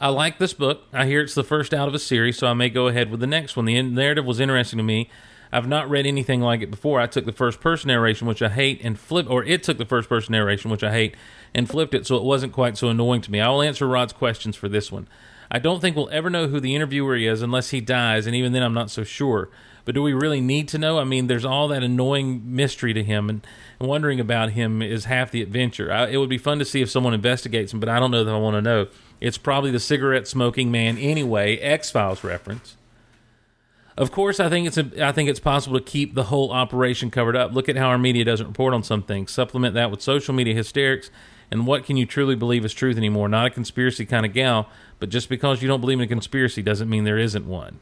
I like this book. I hear it's the first out of a series, so I may go ahead with the next one. The narrative was interesting to me. I've not read anything like it before. I took the first person narration, which I hate, and flip, or it took the first person narration, which I hate, and flipped it, so it wasn't quite so annoying to me. I will answer Rod's questions for this one. I don't think we'll ever know who the interviewer is unless he dies, and even then, I'm not so sure. But do we really need to know? I mean, there's all that annoying mystery to him, and, and wondering about him is half the adventure. I, it would be fun to see if someone investigates him, but I don't know that I want to know. It's probably the cigarette smoking man anyway. X Files reference. Of course, I think it's a, I think it's possible to keep the whole operation covered up. Look at how our media doesn't report on some things. Supplement that with social media hysterics, And what can you truly believe is truth anymore? Not a conspiracy kind of gal, but just because you don't believe in a conspiracy doesn't mean there isn't one,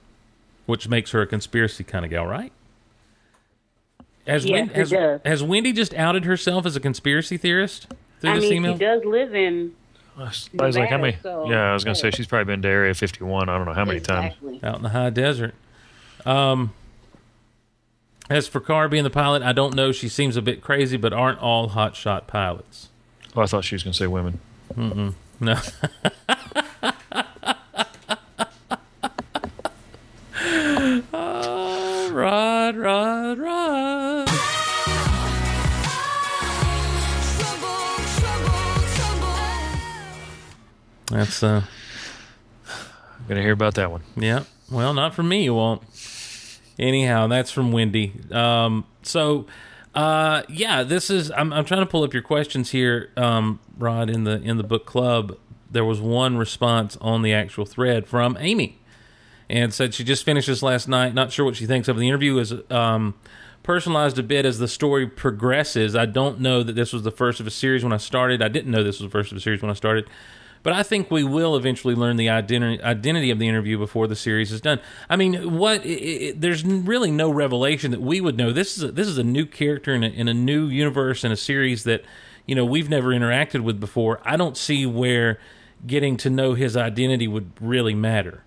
which makes her a conspiracy kind of gal, right? Has, Yes, Wen- it has, does. has Wendy just outed herself as a conspiracy theorist through I this mean, email? she does live in uh, I was like, how many? So- yeah, I was gonna say she's probably been to Area 51. I don't know how many times. out in the high desert. Um, as for Carr being the pilot, I don't know. She seems a bit crazy, but aren't all hotshot pilots? Oh, I thought she was gonna say women. No. oh, Rod, Rod, Rod. That's uh, I'm gonna hear about that one. Yeah. Well, not from me, you won't. Anyhow, that's from Wendy. Um, so, uh, yeah, this is. I'm, I'm trying to pull up your questions here, um, Rod. In the in the book club, there was one response on the actual thread from Amy, and said she just finished this last night. Not sure what she thinks of the interview. Is um, personalized a bit as the story progresses. I don't know that this was the first of a series when I started. I didn't know this was the first of a series when I started. But I think we will eventually learn the identity of the interview before the series is done. I mean, what? It, it, there's really no revelation that we would know. This is a, this is a new character in a, in a new universe in a series that you know we've never interacted with before. I don't see where getting to know his identity would really matter.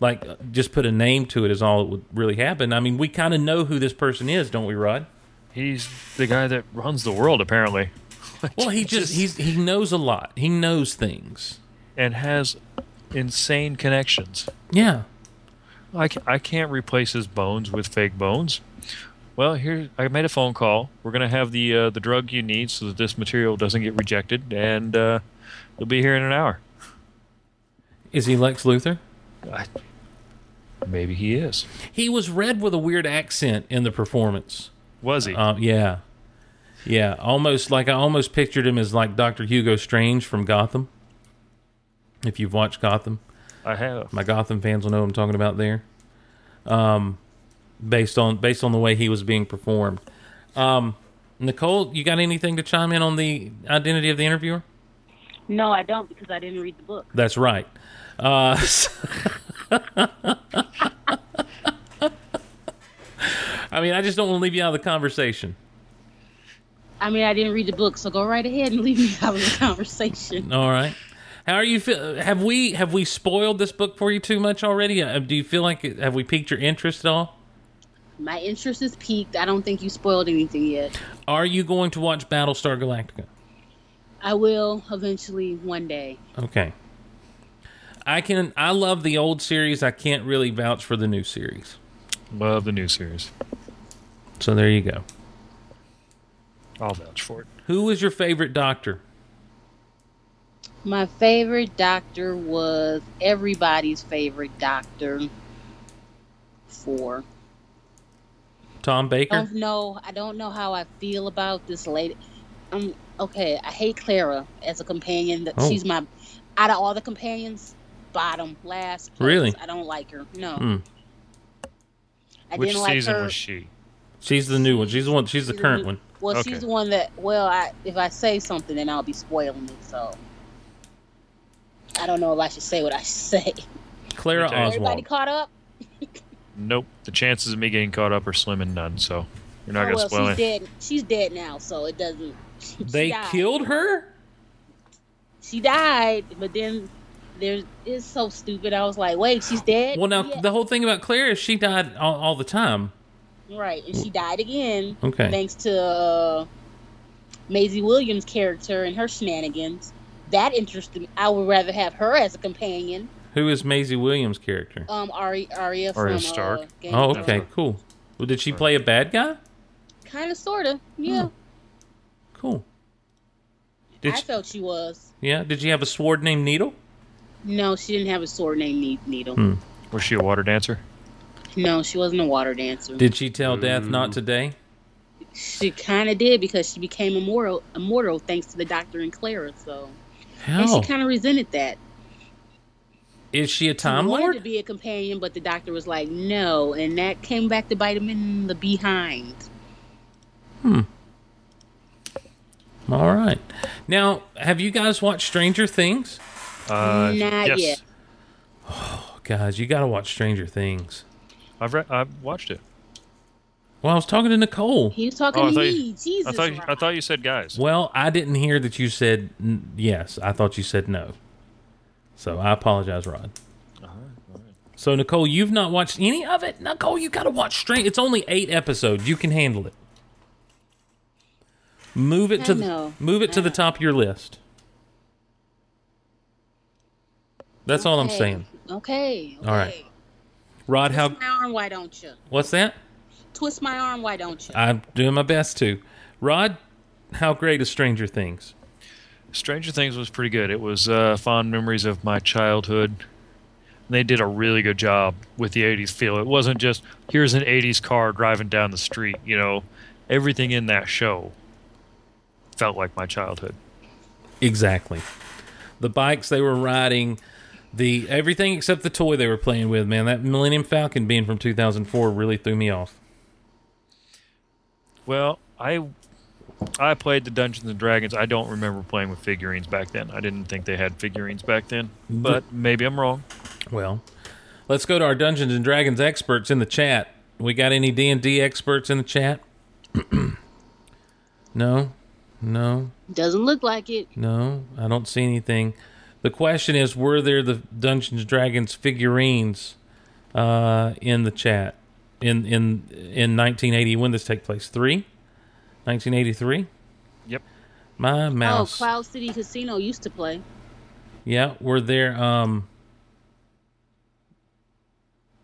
Like, uh, just put a name to it is all that would really happen. I mean, we kind of know who this person is, don't we, Rod? He's the guy that runs the world, apparently. Well, he just he's he knows a lot. He knows things. and has insane connections. Yeah. I, I can't replace his bones with fake bones. Well, here I made a phone call. We're gonna have the uh, the drug you need so that this material doesn't get rejected, and uh, it'll be here in an hour. Is he Lex Luthor? I, maybe he is. He was read with a weird accent in the performance. Was he? Um, yeah, yeah, almost like I almost pictured him as like Doctor Hugo Strange from Gotham. If you've watched Gotham, I have. my Gotham fans will know what I'm talking about there. Um, based on based on the way he was being performed. Um, Nicole, you got anything to chime in on the identity of the interviewer? No, I don't because I didn't read the book. That's right. Uh, I mean, I just don't want to leave you out of the conversation. I mean, I didn't read the book, so go right ahead and leave me out of the conversation. All right. How are you feel? Have we have we spoiled this book for you too much already? Uh, Do you feel like it, have we piqued your interest at all? My interest is peaked. I don't think you spoiled anything yet. Are you going to watch Battlestar Galactica? I will eventually one day. Okay. I can. I love the old series. I can't really vouch for the new series. Love the new series. So there you go. I'll vouch for it. Who was your favorite Doctor? My favorite doctor was everybody's favorite doctor. Four. Tom I Baker. don't know. I don't know how I feel about this lady. Um. Okay. I hate Clara as a companion. That Oh. She's my. Out of all the companions, bottom last. place. Really? I don't like her. No. I Which didn't like season her. was she? She's the new one. She's the one. She's the She's the current new- one. Well, Okay. she's the one that. Well, I if I say something, then I'll be spoiling it. So I don't know if I should say what I say. Clara Okay. Everybody caught up? Nope. The chances of me getting caught up are slim and none. So you're not oh, gonna well, spoil she's it. dead. She's dead now, so it doesn't. she They died. killed her. She died, but then there's it's so stupid. I was like, wait, she's dead. Well, now Yeah. the whole thing about Clara is she died all, all the time. Right, and she died again. Okay. Thanks to uh, Maisie Williams' character and her shenanigans. That interested me. I would rather have her as a companion. Who is Maisie Williams' character? Um, Ari, Arya from Arya uh, Stark. Game Oh, okay, Thrones. cool. Well, did she play a bad guy? Kind of, sort of. Yeah, Cool. Did I she, felt she was. yeah? Did she have a sword named Needle? No, she didn't have a sword named Needle. Hmm. Was she a water dancer? No, she wasn't a water dancer. Did she tell Death not today? She kind of did because she became immortal, immortal thanks to the Doctor and Clara. So, and How she kind of resented that. is she a She Time wanted Lord? to be a companion, but the Doctor was like, no, and that came back to bite him in the behind. Hmm. All right. Now, have you guys watched Stranger Things? Uh, Not yes, yet. Oh, guys, you got to watch Stranger Things. I've re- I've watched it. Well, I was talking to Nicole. He was talking Oh, I to thought me. you- Jesus. I thought you, I Rod. thought you said guys. Well, I didn't hear that you said n- yes. I thought you said no. So I apologize, Rod. So Nicole, you've not watched any of it. Nicole, you got to watch straight. It's only eight episodes. You can handle it. Move it I to the, know. move it to the top of your list. That's all I'm Okay. saying. Okay. All right. Okay. Rod, how? Twist my arm, why don't you? What's that? Twist my arm, why don't you? I'm doing my best to. Rod, how great is Stranger Things? Stranger Things was pretty good. It was uh, fond memories of my childhood. They did a really good job with the 80s feel. It wasn't just here's an 80s car driving down the street, you know. Everything in that show felt like my childhood. Exactly. The bikes they were riding, the everything except the toy they were playing with, man. That Millennium Falcon being from 2004 really threw me off. Well, I I played the Dungeons and Dragons. I don't remember playing with figurines back then. I didn't think they had figurines back then, but maybe I'm wrong. Well, let's go to our Dungeons and Dragons experts in the chat. We got any D&D experts in the chat? no. No. Doesn't look like it. No, I don't see anything. The question is, were there the Dungeons and Dragons figurines uh, in the chat in in in 1980? When this take place? Three, 1983. Yep. My mouse. Oh, Cloud City Casino used to play. Yeah, were there? Um,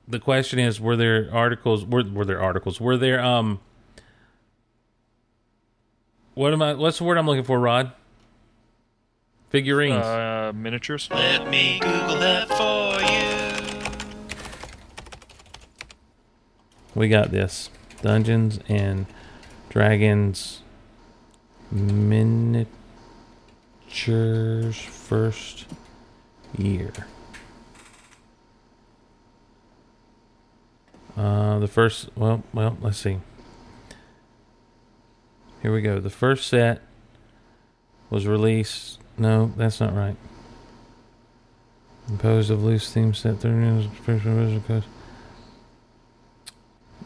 the question is, were there articles? Were were there articles? Were there um? What am I? What's the word I'm looking for, Rod? Figurines. Uh, miniatures. Let me Google that for you. We got this. Dungeons and Dragons miniatures first year. Uh, the first, well, well, let's see. Here we go. The first set was released. No, that's not right. Composed of loose theme set, 30 special original codes.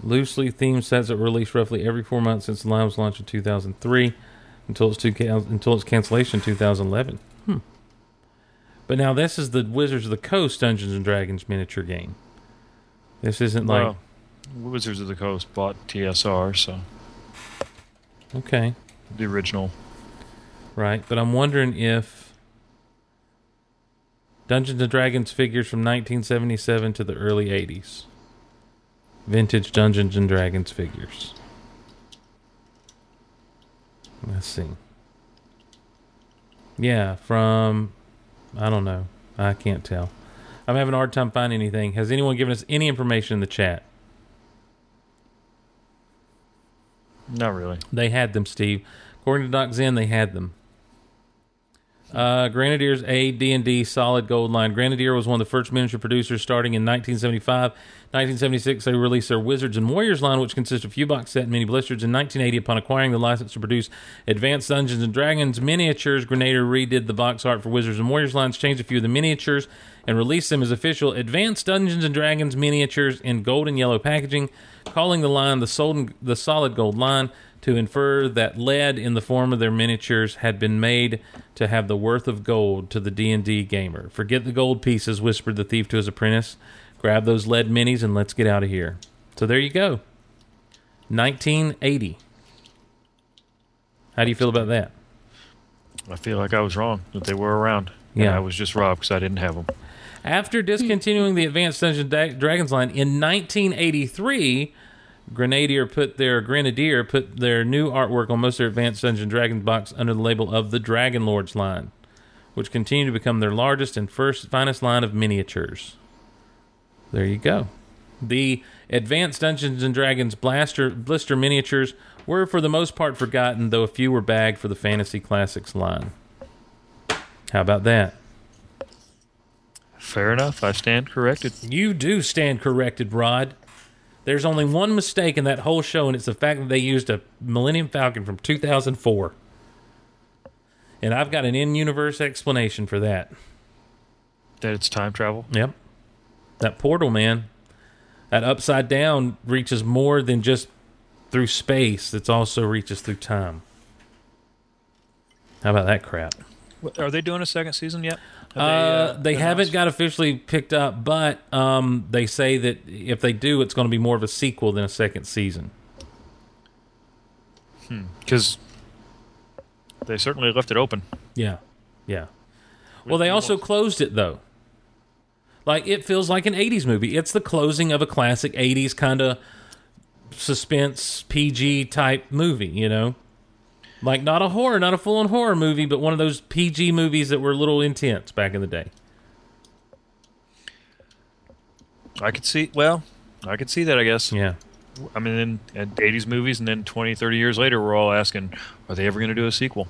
Loosely themed sets that were released roughly every four months since the line was launched in 2003 until its, two, until its cancellation in 2011. Hmm. But now this is the Wizards of the Coast Dungeons and Dragons miniature game. This isn't like Well, Wizards of the Coast bought TSR, so okay, the original. Right? But I'm wondering if Dungeons and Dragons figures from 1977 to the early 80s, vintage Dungeons and Dragons figures. Let's see. Yeah, from I don't know. I can't tell. I'm having a hard time finding anything. Has anyone given us any information in the chat? Not really. They had them, Steve. According to Doc Zen, they had them. Uh, Grenadiers A D&D Solid Gold line. Grenadier was one of the first miniature producers starting in 1975. 1976, they released their Wizards and Warriors line, which consists of a few box set and mini blisters. In 1980, upon acquiring the license to produce Advanced Dungeons and Dragons miniatures, Grenadier redid the box art for Wizards and Warriors lines, changed a few of the miniatures, and released them as official Advanced Dungeons and Dragons miniatures in gold and yellow packaging, calling the line the, sold, the Solid Gold line to infer that lead in the form of their miniatures had been made to have the worth of gold to the D&D gamer. Forget the gold pieces, whispered the thief to his apprentice. Grab those lead minis and let's get out of here. So there you go. 1980. How do you feel about that? I feel like I was wrong that they were around. And Yeah. I was just robbed because I didn't have them. After discontinuing the Advanced Dungeons and Dragons line in 1983, Grenadier put their Grenadier put their new artwork on most of their Advanced Dungeons and Dragons box under the label of the Dragon Lords line, which continued to become their largest and first finest line of miniatures. There you go. The Advanced Dungeons and Dragons blaster blister miniatures were for the most part forgotten, though a few were bagged for the Fantasy Classics line. How about that? Fair enough. I stand corrected. You do stand corrected, Rod. There's only one mistake in that whole show, and it's the fact that they used a Millennium Falcon from 2004. And I've got an in universe explanation for that. That it's time travel. Yep. That portal, man. That upside down reaches more than just through space, it also reaches through time. How about that crap? Are they doing a second season yet? Have Uh, they announced? haven't got officially picked up, but um, they say that if they do, it's going to be more of a sequel than a second season. because they certainly left it open. Yeah, yeah. Well, they also closed it though. Like it feels like an '80s movie. It's the closing of a classic '80s kind of suspense PG type movie. You know, like not a horror, not a full-on horror movie, but one of those PG movies that were a little intense back in the day. I could see. Well, I could see that. I guess. Yeah. I mean, in, in 80s movies, and then 20, 30 years later, we're all asking, are they ever going to do a sequel?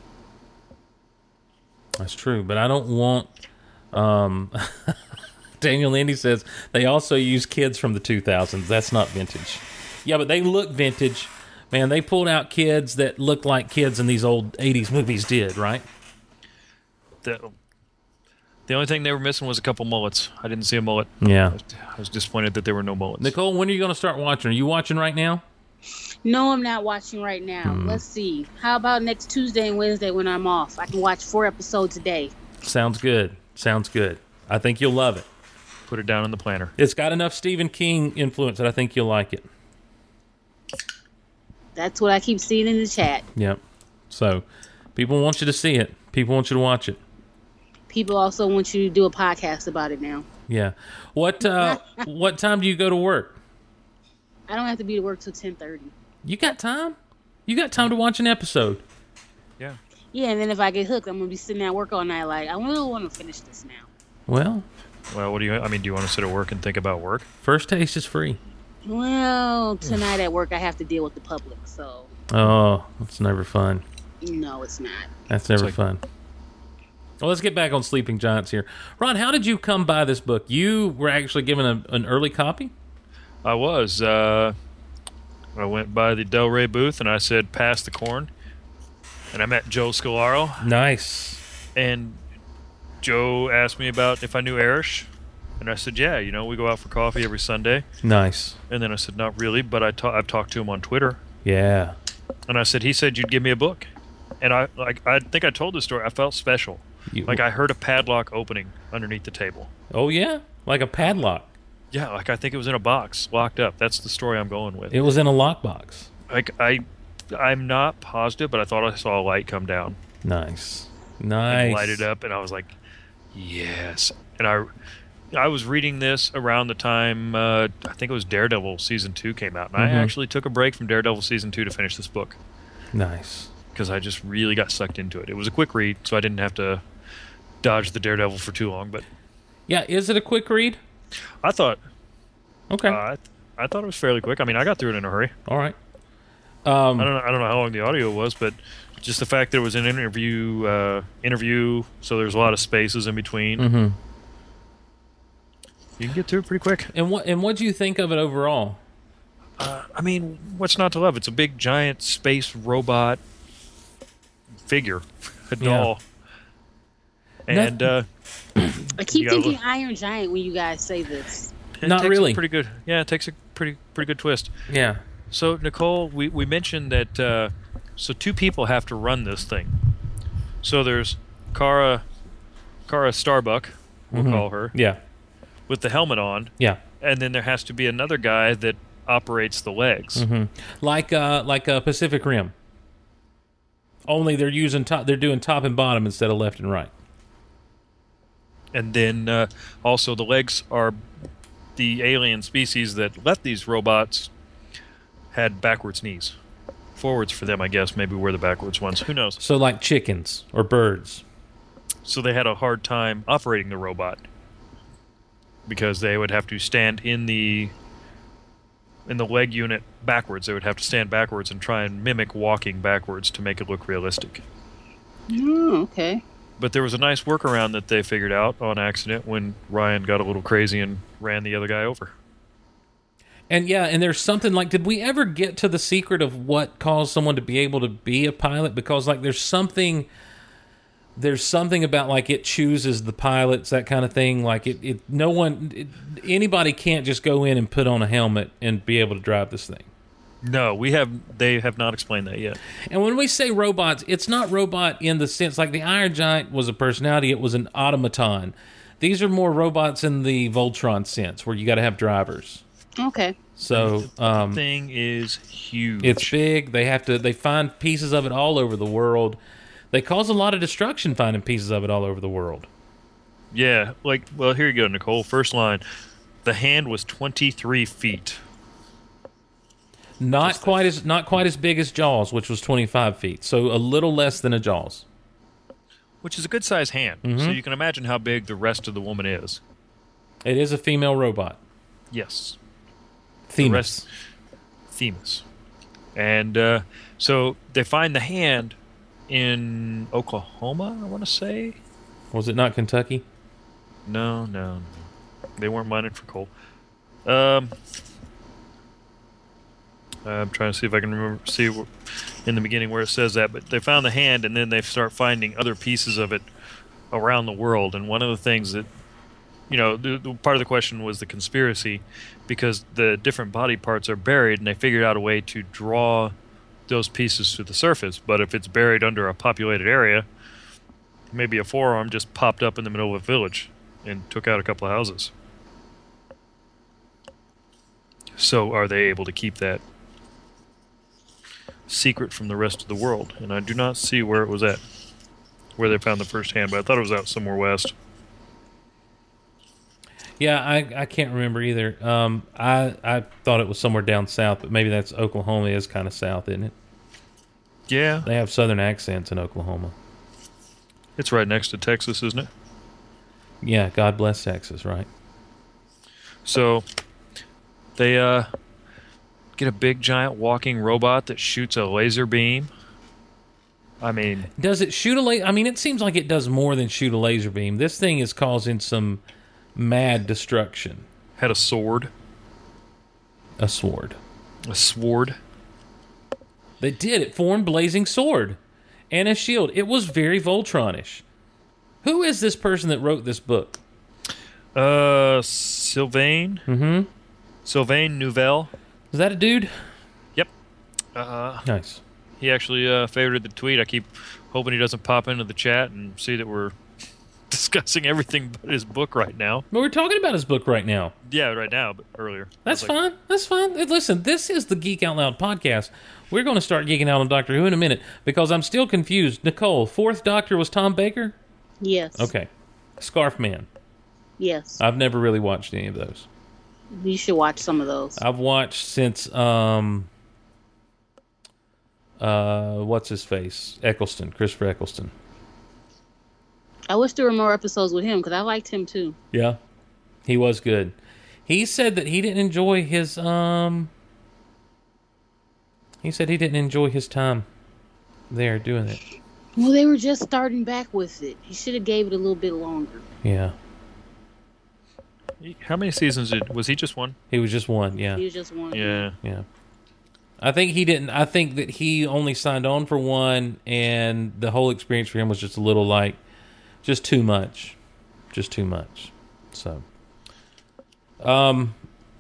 That's true, but I don't want. Um, Daniel Landy says they also use kids from the 2000s. That's not vintage. Yeah, but they look vintage. Man, they pulled out kids that looked like kids in these old 80s movies did, right? The, the only thing they were missing was a couple mullets. I didn't see a mullet. Yeah. I was disappointed that there were no mullets. Nicole, when are you going to start watching? Are you watching right now? No, I'm not watching right now. Hmm. Let's see. How about next Tuesday and Wednesday when I'm off? I can watch four episodes a day. Sounds good. Sounds good. I think you'll love it. Put it down in the planner. It's got enough Stephen King influence that I think you'll like it. That's what I keep seeing in the chat. Yep. So, people want you to see it. People want you to watch it. People also want you to do a podcast about it now. Yeah. What uh what time do you go to work? I don't have to be to work till ten thirty. You got time? You got time to watch an episode. Yeah. Yeah, and then if I get hooked, I'm gonna be sitting at work all night. Like I really want to finish this now. Well, Well, what do you? I mean, do you want to sit at work and think about work? first taste is free. Well, tonight at work I have to deal with the public, so Oh, that's never fun. no, it's not. That's never like- fun. Well, let's get back on Sleeping Giants here. Rod, how did you come by this book? You were actually given a, an early copy? I was. Uh, I went by the Del Rey booth and I said, "Pass the corn," and I met Joe Scalora. Nice. And Joe asked me about if I knew Arish, and I said, "Yeah, you know, we go out for coffee every Sunday." Nice. And then I said, "Not really, but I ta- I've talked to him on Twitter." Yeah. And I said, "He said you'd give me a book," and I like I think I told this story. I felt special, You- like I heard a padlock opening underneath the table. Oh, yeah? Like a padlock. Yeah, like I think it was in a box, locked up. That's the story I'm going with. It was in a lockbox. like I, I'm not positive, but I thought I saw a light come down Nice. Nice. light it up, and I was like, yes. And I, I was reading this around the time uh, I think it was Daredevil season two came out, and I Mhm. actually took a break from Daredevil season two to finish this book Nice. because I just really got sucked into it. It was a quick read, so I didn't have to dodge the Daredevil for too long. But Yeah, is it a quick read? I thought, Okay. uh, I, I thought it was fairly quick. I mean, I got through it in a hurry. All right. Um, I don't know. I don't know how long the audio was, but just the fact that it was an interview, uh, interview, so there's a lot of spaces in between. mhm. You can get through it pretty quick. And what and what do you think of it overall? I mean, what's not to love? It's a big, giant space robot figure, a Yeah. doll, and uh, I keep thinking look- Iron Giant when you guys say this. it Not takes a really. pretty good. Yeah, it takes a pretty pretty good twist. Yeah. So Nicole, we, we mentioned that uh, so two people have to run this thing. So there's Kara, Kara Starbuck, we'll Mhm. call her, Yeah. With the helmet on, Yeah. and then there has to be another guy that operates the legs. hmm Like uh like a Pacific Rim. Only they're using top they're doing top and bottom instead of left and right. And then uh, also the legs are the alien species that let these robots had backwards knees. Forwards for them, I guess. Maybe we're the backwards ones. Who knows? So like chickens or birds. So they had a hard time operating the robot because they would have to stand in the in the leg unit backwards. They would have to stand backwards and try and mimic walking backwards to make it look realistic. Oh, okay. But there was a nice workaround that they figured out on accident when Ryan got a little crazy and ran the other guy over. And yeah, and there's something like did we ever get to the secret of what caused someone to be able to be a pilot because like there's something there's something about like it chooses the pilots, that kind of thing. Like it, it no one, it, anybody can't just go in and put on a helmet and be able to drive this thing. No, we have. They have not explained that yet. And when we say robots, it's not robot in the sense like the Iron Giant was a personality; it was an automaton. These are more robots in the Voltron sense, where you got to have drivers. Okay. So um, Thing is huge. it's big. They have to. They find pieces of it all over the world. They cause a lot of destruction finding pieces of it all over the world. yeah. Like, well, here you go, Nicole. First line. The hand was 23 feet. Not quite as not quite as big as Jaws, which was 25 feet. So a little less than a Jaws. which is a good sized hand. Mm-hmm. So you can imagine how big the rest of the woman is. It is a female robot. Yes, Themis. rest- Themis. And uh, so they find the hand in Oklahoma, I want to say. Was it not Kentucky? No, no, no. They weren't mining for coal. Um, I'm trying to see if I can remember see in the beginning where it says that, but they found the hand, and then they start finding other pieces of it around the world. And one of the things that, you know, the, the part of the question was the conspiracy, because the different body parts are buried, and they figured out a way to draw those pieces to the surface. But if it's buried under a populated area, maybe a forearm just popped up in the middle of a village and took out a couple of houses. So are they able to keep that secret from the rest of the world? And I do not see where it was at, where they found the first hand, but I thought it was out somewhere west. Yeah, I, I can't remember either. Um, I I thought it was somewhere down south, but maybe that's Oklahoma is kind of south, isn't it? Yeah, They have southern accents in Oklahoma. it's right next to Texas, isn't it? Yeah, God bless Texas, right? So they uh, get a big giant walking robot that shoots a laser beam. I mean, Does it shoot a laser? I mean, it seems like it does more than shoot a laser beam. This thing is causing some mad destruction. had a sword, A sword. a sword. They did. It formed blazing sword and a shield. It was very Voltronish. Who is this person that wrote this book? Uh, Sylvain. Mm-hmm. Sylvain Neuvel. Is that a dude? Yep. Uh, Nice. he actually uh, favorited the tweet. I keep hoping he doesn't pop into the chat and see that we're discussing everything but his book right now. But we're talking about his book right now. Yeah, right now, but earlier. That's like, fine. That's fine. Listen, this is the Geek Out Loud podcast. We're going to start geeking out on Doctor Who in a minute because I'm still confused. Nicole, fourth Doctor was Tom Baker? Yes. Okay. Scarf Man. Yes. I've never really watched any of those. you should watch some of those. I've watched since um uh what's his face? Eccleston, Christopher Eccleston. I wish there were more episodes with him because I liked him too. Yeah. He was good. He said that he didn't enjoy his um he said he didn't enjoy his time there doing it. Well, they were just starting back with it. He should have gave it a little bit longer. Yeah. How many seasons did was he just one? He was just one, yeah. He was just one. Yeah. Yeah. I think he didn't I think that he only signed on for one and the whole experience for him was just a little like just too much. Just too much. So um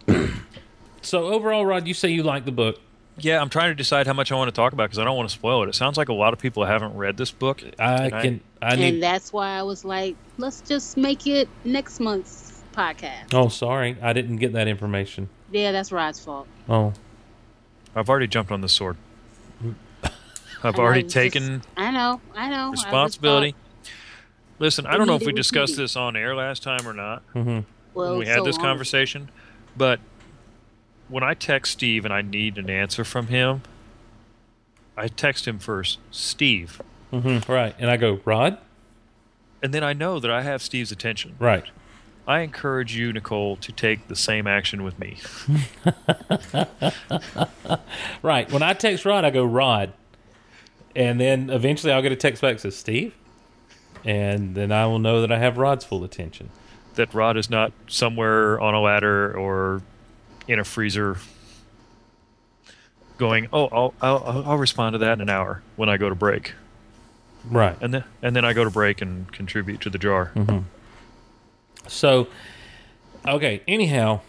so overall Rod, you say you like the book. Yeah, I'm trying to decide how much I want to talk about because I don't want to spoil it. It sounds like a lot of people haven't read this book. I And I- can I And need that's why I was like, let's just make it next month's podcast. Oh, sorry. I didn't get that information. Yeah, that's Rod's fault. Oh. I've already jumped on the sword. I've already it's taken just- I know, I know. I responsibility. Listen, I don't know if we discussed this on air last time or not Mhm. well, we had so this long. conversation, but when I text Steve and I need an answer from him, I text him first, Steve, Mhm. Right. And I go, "Rod?" and then I know that I have Steve's attention. Right. I encourage you, Nicole, to take the same action with me. Right. When I text Rod, I go, "Rod." And then eventually I'll get a text back that says, "Steve?" And then I will know that I have Rod's full attention. That Rod is not somewhere on a ladder or in a freezer going, oh, I'll, I'll, I'll respond to that in an hour when I go to break. Right. and then and then I go to break and contribute to the jar. So, okay. Anyhow,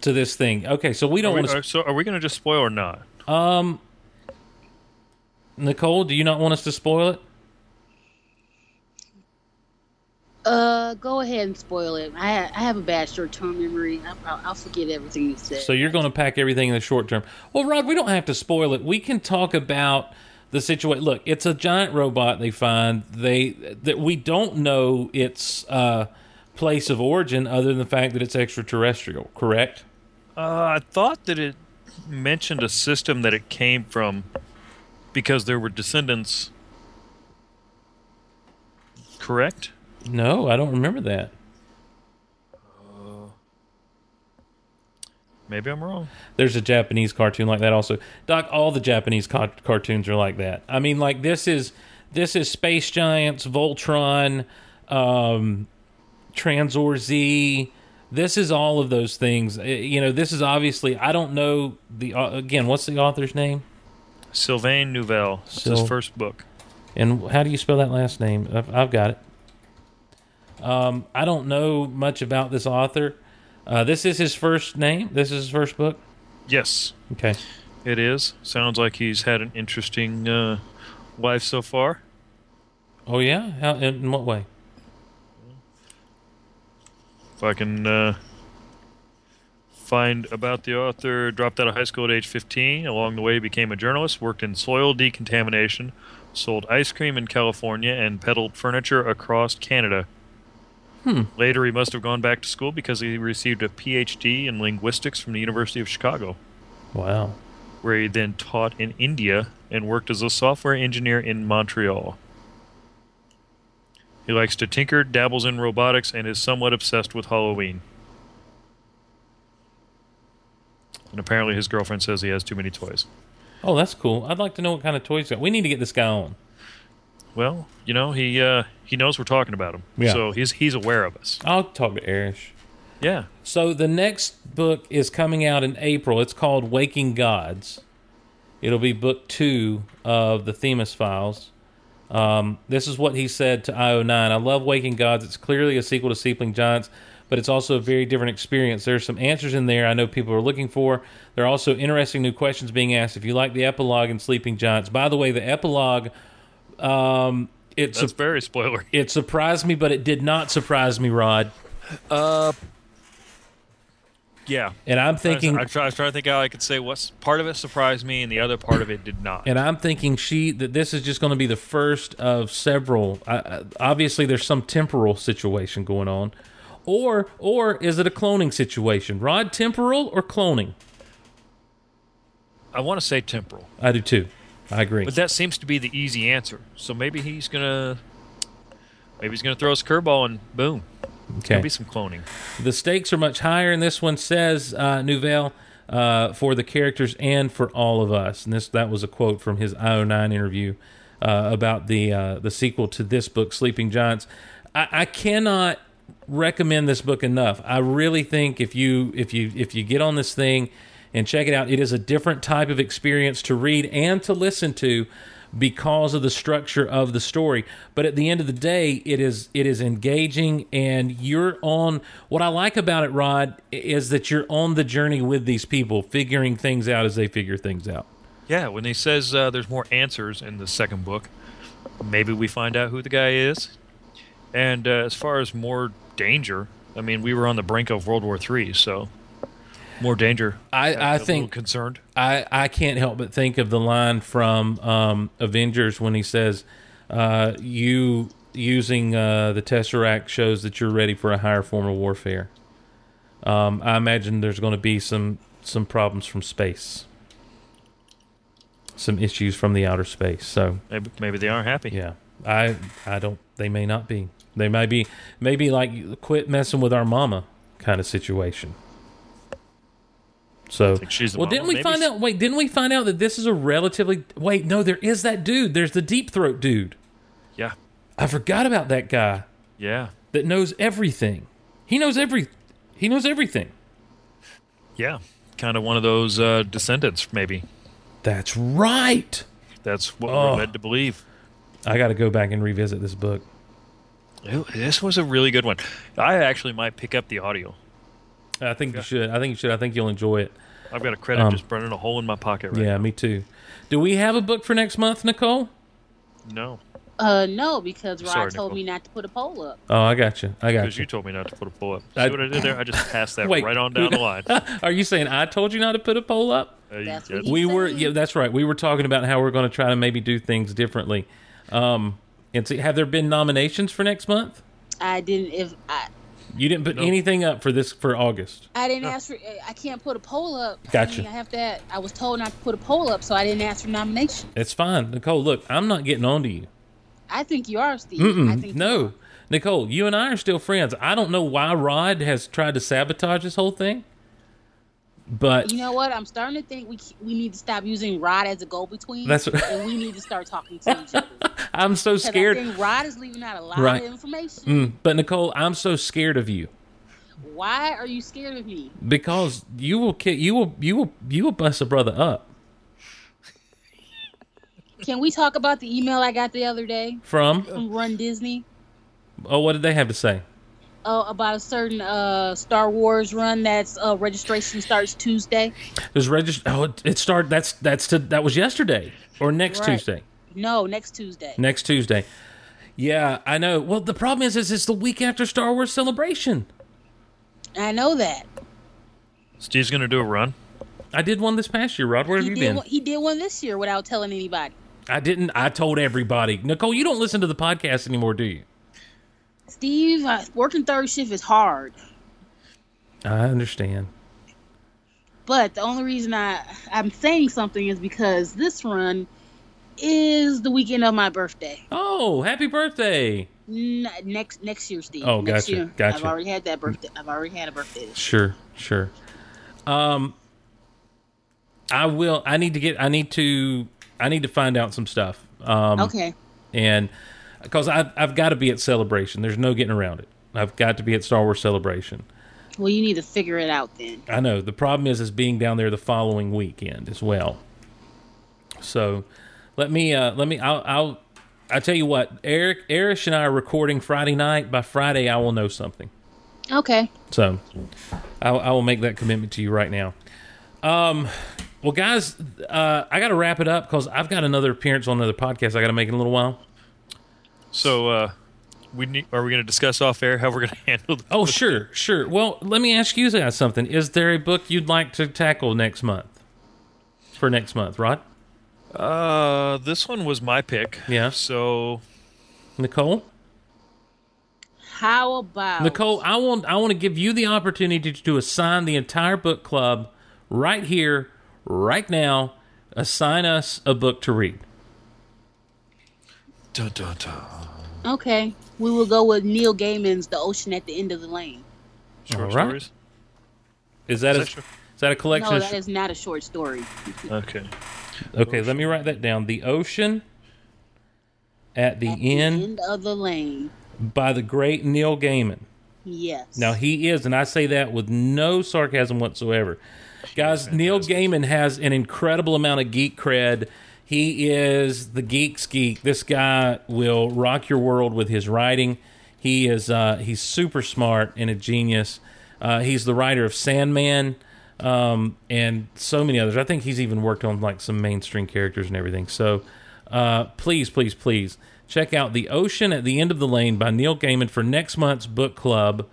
to this thing. Okay, so we don't want to. are- so are we going to just spoil or not? Um, Nicole, do you not want us to spoil it? Uh, go ahead and spoil it. I ha- I have a bad short term memory. I- I'll, I'll forget everything you said. So you're going to pack everything in the short term. Well, Rod, we don't have to spoil it. We can talk about the situation. Look, it's a giant robot they find. They that we don't know its uh, place of origin other than the fact that it's extraterrestrial. Correct? Uh, I thought that it mentioned a system that it came from because there were descendants. Correct? No, I don't remember that. Maybe I'm wrong. There's a Japanese cartoon like that also. Doc, all the Japanese ca- cartoons are like that. I mean, like this is this is Space Giants, Voltron, um, Tranzor Z. This is all of those things. Uh, You know, this is obviously. I don't know the uh, again. What's the author's name? Sylvain Neuvel. Syl- his first book. And how do you spell that last name? I've, I've got it. Um, I don't know much about this author. Uh, this is his first name. This is his first book. Yes, Okay. it is. Sounds like he's had an interesting uh, life so far. Oh yeah. How, in what way? If I can uh, find about the author, dropped out of high school at age 15. Along the way, became a journalist, worked in soil decontamination, sold ice cream in California, and peddled furniture across Canada. Hmm. Later, he must have gone back to school because he received a PhD in linguistics from the University of Chicago, Wow. where he then taught in India and worked as a software engineer in Montreal. He likes to tinker, dabbles in robotics, and is somewhat obsessed with Halloween. And apparently, his girlfriend says he has too many toys. Oh, that's cool. I'd like to know what kind of toys. got. We need to get this guy on. Well, you know, he uh, he knows we're talking about him, Yeah. so he's he's aware of us. I'll talk to Arish. Yeah, So the next book is coming out in April. It's called Waking Gods. It'll be book two of the Themis Files. Um, this is what he said to IO9. I love Waking Gods. It's clearly a sequel to Sleeping Giants, but it's also a very different experience. There's some answers in there I know people are looking for. There are also interesting new questions being asked. If you like the epilogue in Sleeping Giants, by the way, the epilogue, um, it's that's very spoiler. it surprised me, but it did not surprise me, Rod. Uh, yeah, And I'm thinking I, was trying to think how I could say what's part of it surprised me and the other part of it did not. And I'm thinking she that this is just going to be the first of several. I- obviously, there's some temporal situation going on, or or is it a cloning situation? Rod, temporal or cloning? I want to say temporal, I do too. I agree. but that seems to be the easy answer. So maybe he's gonna maybe he's gonna throw his curveball and boom, okay. gonna be some cloning. The stakes are much higher, and this one says uh, Neuvel uh, for the characters and for all of us. And this that was a quote from his IO9 interview uh, about the uh, the sequel to this book, Sleeping Giants. I, I cannot recommend this book enough. I really think if you if you if you get on this thing and check it out, it is a different type of experience to read and to listen to because of the structure of the story. But at the end of the day, it is it is engaging, and you're on. What I like about it, Rod, is that you're on the journey with these people, figuring things out as they figure things out. Yeah, when he says uh, there's more answers in the second book, maybe we find out who the guy is. And uh, as far as more danger, I mean, we were on the brink of World War III, so more danger. I, I think concerned. I, I can't help but think of the line from um, Avengers when he says, uh, "You using uh, the Tesseract shows that you're ready for a higher form of warfare." Um, I imagine there's going to be some some problems from space, some issues from the outer space. So Maybe, maybe they aren't happy. yeah, I I don't. They may not be. They may be maybe like quit messing with our mama kind of situation. So she's well, didn't we Maybe find out? Wait, didn't we find out that this is a relatively wait? No, there is that dude. There's the deep throat dude. Yeah, I forgot about that guy yeah, that knows everything. He knows every. He knows everything. yeah. Kind of one of those uh, descendants, maybe. That's right. That's what Oh. we're led to believe. I got to go back and revisit this book. This was a really good one. I actually might pick up the audio. I think you should. I think you should. I think you'll enjoy it. I've got a credit Um, just burning a hole in my pocket right yeah, me too. Do we have a book for next month, Nicole? No, Uh, no, because Rod Sorry, told Nicole. me not to put a poll up. Oh, I got you. I got because you. you told me not to put a pull up. See I- what I did there? I just passed that Wait. right on down the line. Are you saying I told you not to put a poll up? Uh, That's yeah, what you- We were. Yeah, that's right. We were talking about how we're going to try to maybe do things differently. Um, and see, have there been nominations for next month? I didn't. If I, You didn't put No. anything up for this for August. I didn't ask for. I can't put a poll up. Gotcha. I, mean, I have to. I was told not to put a poll up, so I didn't ask for nomination. It's fine, Nicole. Look, I'm not getting on to you. I think you are, Steve. I Mm-mm, think no, are. Nicole, you and I are still friends. I don't know why Rod has tried to sabotage this whole thing, but You know what? I'm starting to think we we need to stop using Rod as a go-between. That's- and we need to start talking to each other. I'm so I scared. think Rod is leaving out a lot Right. of information. Mm, but Nicole, I'm so scared of you Why are you scared of me? because you will ki- you will you will you will bust a brother up Can we talk about the email I got the other day from. from Run Disney? Oh, what did they have to say? Uh, about a certain uh, Star Wars run that's uh, registration starts Tuesday. There's register. Oh, it, it started. That's that's to, that was yesterday or next Right. Tuesday. No, next Tuesday. Next Tuesday. Yeah, I know. Well, the problem is, is it's the week after Star Wars Celebration. I know that. Steve's gonna do a run. I did one this past year, Rod. Where have you did, been? one, he did one this year without telling anybody. I didn't. I told everybody. Nicole, you don't listen to the podcast anymore, do you? Steve, uh, working third shift is hard. I understand. But the only reason I I'm saying something is because this run is the weekend of my birthday. Oh, happy birthday! N- next next year, Steve. Oh, next gotcha, Year. gotcha. I've already had that birthday. I've already had a birthday. Sure, sure. Um, I will. I need to get. I need to. I need to find out some stuff. Um, Okay. and because I've I've got to be at Celebration. There's no getting around it. I've got to be at Star Wars Celebration. Well, you need to figure it out then. I know the problem is is being down there the following weekend as well. So let me uh let me I'll I'll I tell you what Eric Eric and I are recording Friday night. By Friday I will know something. Okay. So I, I will make that commitment to you right now. Um, well, guys, uh, I got to wrap it up because I've got another appearance on another podcast I got to make in a little while. So uh, we need, are we going to discuss off air how we're going to handle? The, Oh, sure, sure. Well, let me ask you guys something. Is there a book you'd like to tackle next month? For next month, Rod? uh, this one was my pick. Yeah. So Nicole? How about Nicole, I want I want to give you the opportunity to assign the entire book club right here, right now. Assign us a book to read. Dun, dun, dun. Okay. We will go with Neil Gaiman's The Ocean at the End of the Lane. short All right. stories. Is that a, Is that a collection? No, of that is not a short story. Okay. Okay, let me write that down. The Ocean at the At the End end of the lane. by the great Neil Gaiman. Yes. Now he is, and I say that with no sarcasm whatsoever. Guys, Neil Gaiman has an incredible amount of geek cred. He is the geek's geek. This guy will rock your world with his writing. He is uh, he's super smart and a genius. Uh, he's the writer of Sandman um, and so many others. I think he's even worked on like some mainstream characters and everything. So uh, please, please, please check out The Ocean at the End of the Lane by Neil Gaiman for next month's book club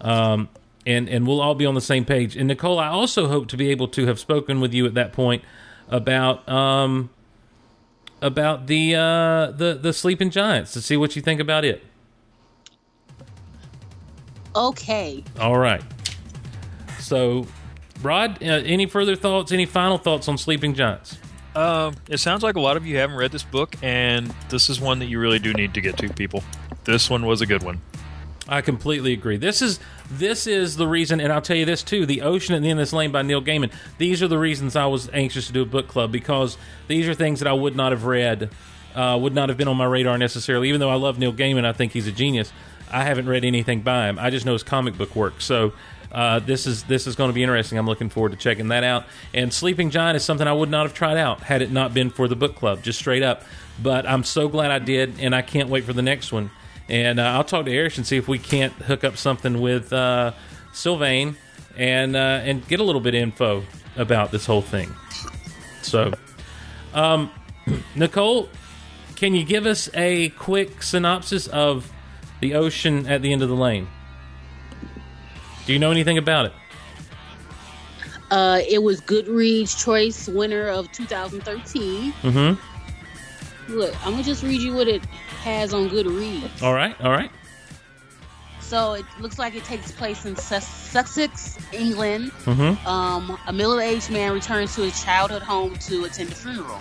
um, and and we'll all be on the same page. And Nicole, I also hope to be able to have spoken with you at that point about um about the uh the the Sleeping Giants to see what you think about it. Okay. All right. So, Rod, uh, any further thoughts? Any final thoughts on Sleeping Giants? Um, it sounds like a lot of you haven't read this book, and this is one that you really do need to get to, people. This one was a good one. I completely agree. This is this is the reason, and I'll tell you this too: "The Ocean at the End of This Lane" by Neil Gaiman. These are the reasons I was anxious to do a book club because these are things that I would not have read, uh, would not have been on my radar necessarily. Even though I love Neil Gaiman, I think he's a genius. I haven't read anything by him. I just know his comic book work. So uh, this is this is going to be interesting. I'm looking forward to checking that out. And Sleeping Giant is something I would not have tried out had it not been for the book club, just straight up. But I'm so glad I did, and I can't wait for the next one. And uh, I'll talk to Eric and see if we can't hook up something with uh, Sylvain and uh, and get a little bit of info about this whole thing. So, um, Nicole, can you give us a quick synopsis of the ocean at the end of the lane? Do you know anything about it? Uh, it was Goodreads Choice winner of 2013. Mm-hmm. Look, I'm gonna just read you what it has on Goodreads. All right. All right. So it looks like it takes place in Sus- Sussex, England. Mm-hmm. Um, a middle-aged man returns to his childhood home to attend a funeral.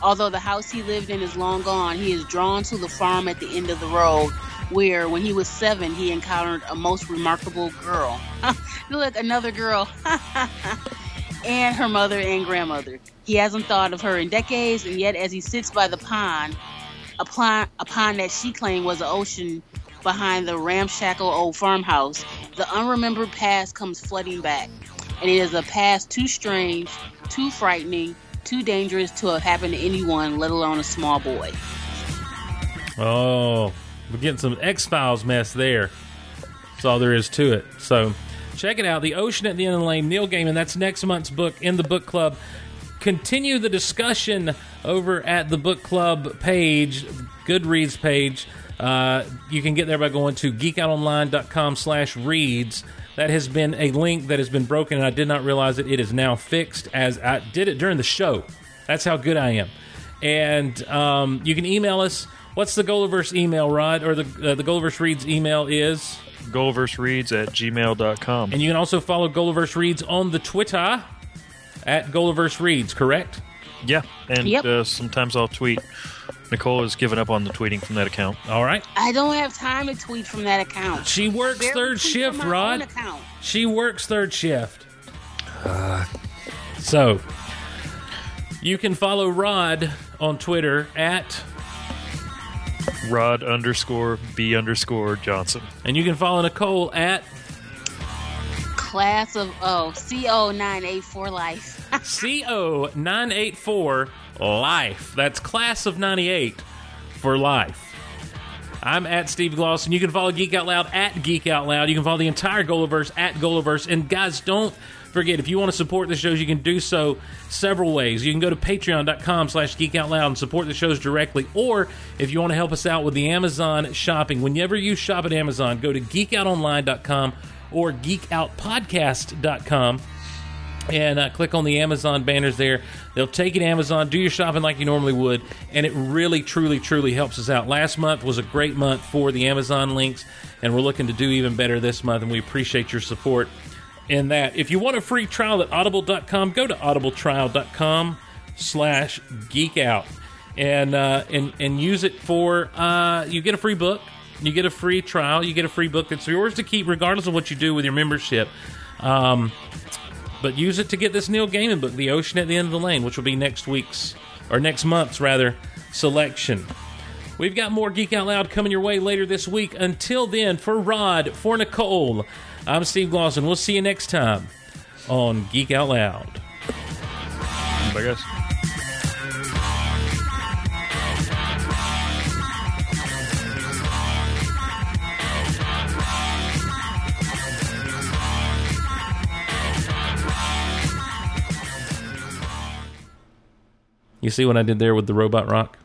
Although the house he lived in is long gone, he is drawn to the farm at the end of the road, where, when he was seven, he encountered a most remarkable girl. Look, another girl. and her mother and grandmother. He hasn't thought of her in decades, and yet, as he sits by the pond, a pond that she claimed was an ocean behind the ramshackle old farmhouse, the unremembered past comes flooding back. And it is a past too strange, too frightening, too dangerous to have happened to anyone, let alone a small boy. Oh, we're getting some X Files mess there. That's all there is to it. So check it out. The Ocean at the End of the Lane, Neil Gaiman. That's next month's book in the book club. Continue the discussion over at the book club page, Goodreads page. Uh, you can get there by going to geekoutonline.com slash reads. That has been a link that has been broken, and I did not realize it. it is now fixed as I did it during the show. That's how good I am. And um, you can email us. What's the GOLiverse email, Rod? Or the uh, the GOLiverse Reads email is? Gulliversereads at gmail.com. And you can also follow GOLiverse Reads on the Twitter at GOLiverse Reads, correct? Yeah, and Yep. uh, sometimes I'll tweet. Nicole has given up on the tweeting from that account. All right. I don't have time to tweet from that account. She works Barely third tweet shift, my own Rod. account. She works third shift. so you can follow Rod on Twitter at, Rod underscore B underscore Johnson. and you can follow Nicole at Class of oh CO nine eight four life. CO984 Life. That's class of 98 for life. I'm at Steve Glosson. You can follow Geek Out Loud at Geek Out Loud. You can follow the entire GOLiverse at GOLiverse. And guys, don't forget, if you want to support the shows, you can do so several ways. You can go to patreon.com slash geek out loud and support the shows directly. Or if you want to help us out with the Amazon shopping, whenever you shop at Amazon, go to geekoutonline.com or geekoutpodcast.com and uh, click on the Amazon banners there. They'll take you to Amazon, do your shopping like you normally would, and it really, truly, truly helps us out. Last month was a great month for the Amazon links, and we're looking to do even better this month, and we appreciate your support in that. If you want a free trial at audible.com, go to audibletrial.com slash geek out and, uh, and, and use it for, uh, you get a free book, you get a free trial, you get a free book that's yours to keep regardless of what you do with your membership. Um, but use it to get this Neil Gaiman book, The Ocean at the End of the Lane, which will be next week's, or next month's rather, selection. We've got more Geek Out Loud coming your way later this week. Until then, for Rod, for Nicole, I'm Steve Glosson. We'll see you next time on Geek Out Loud. Bye, guys. You see what I did there with the robot rock?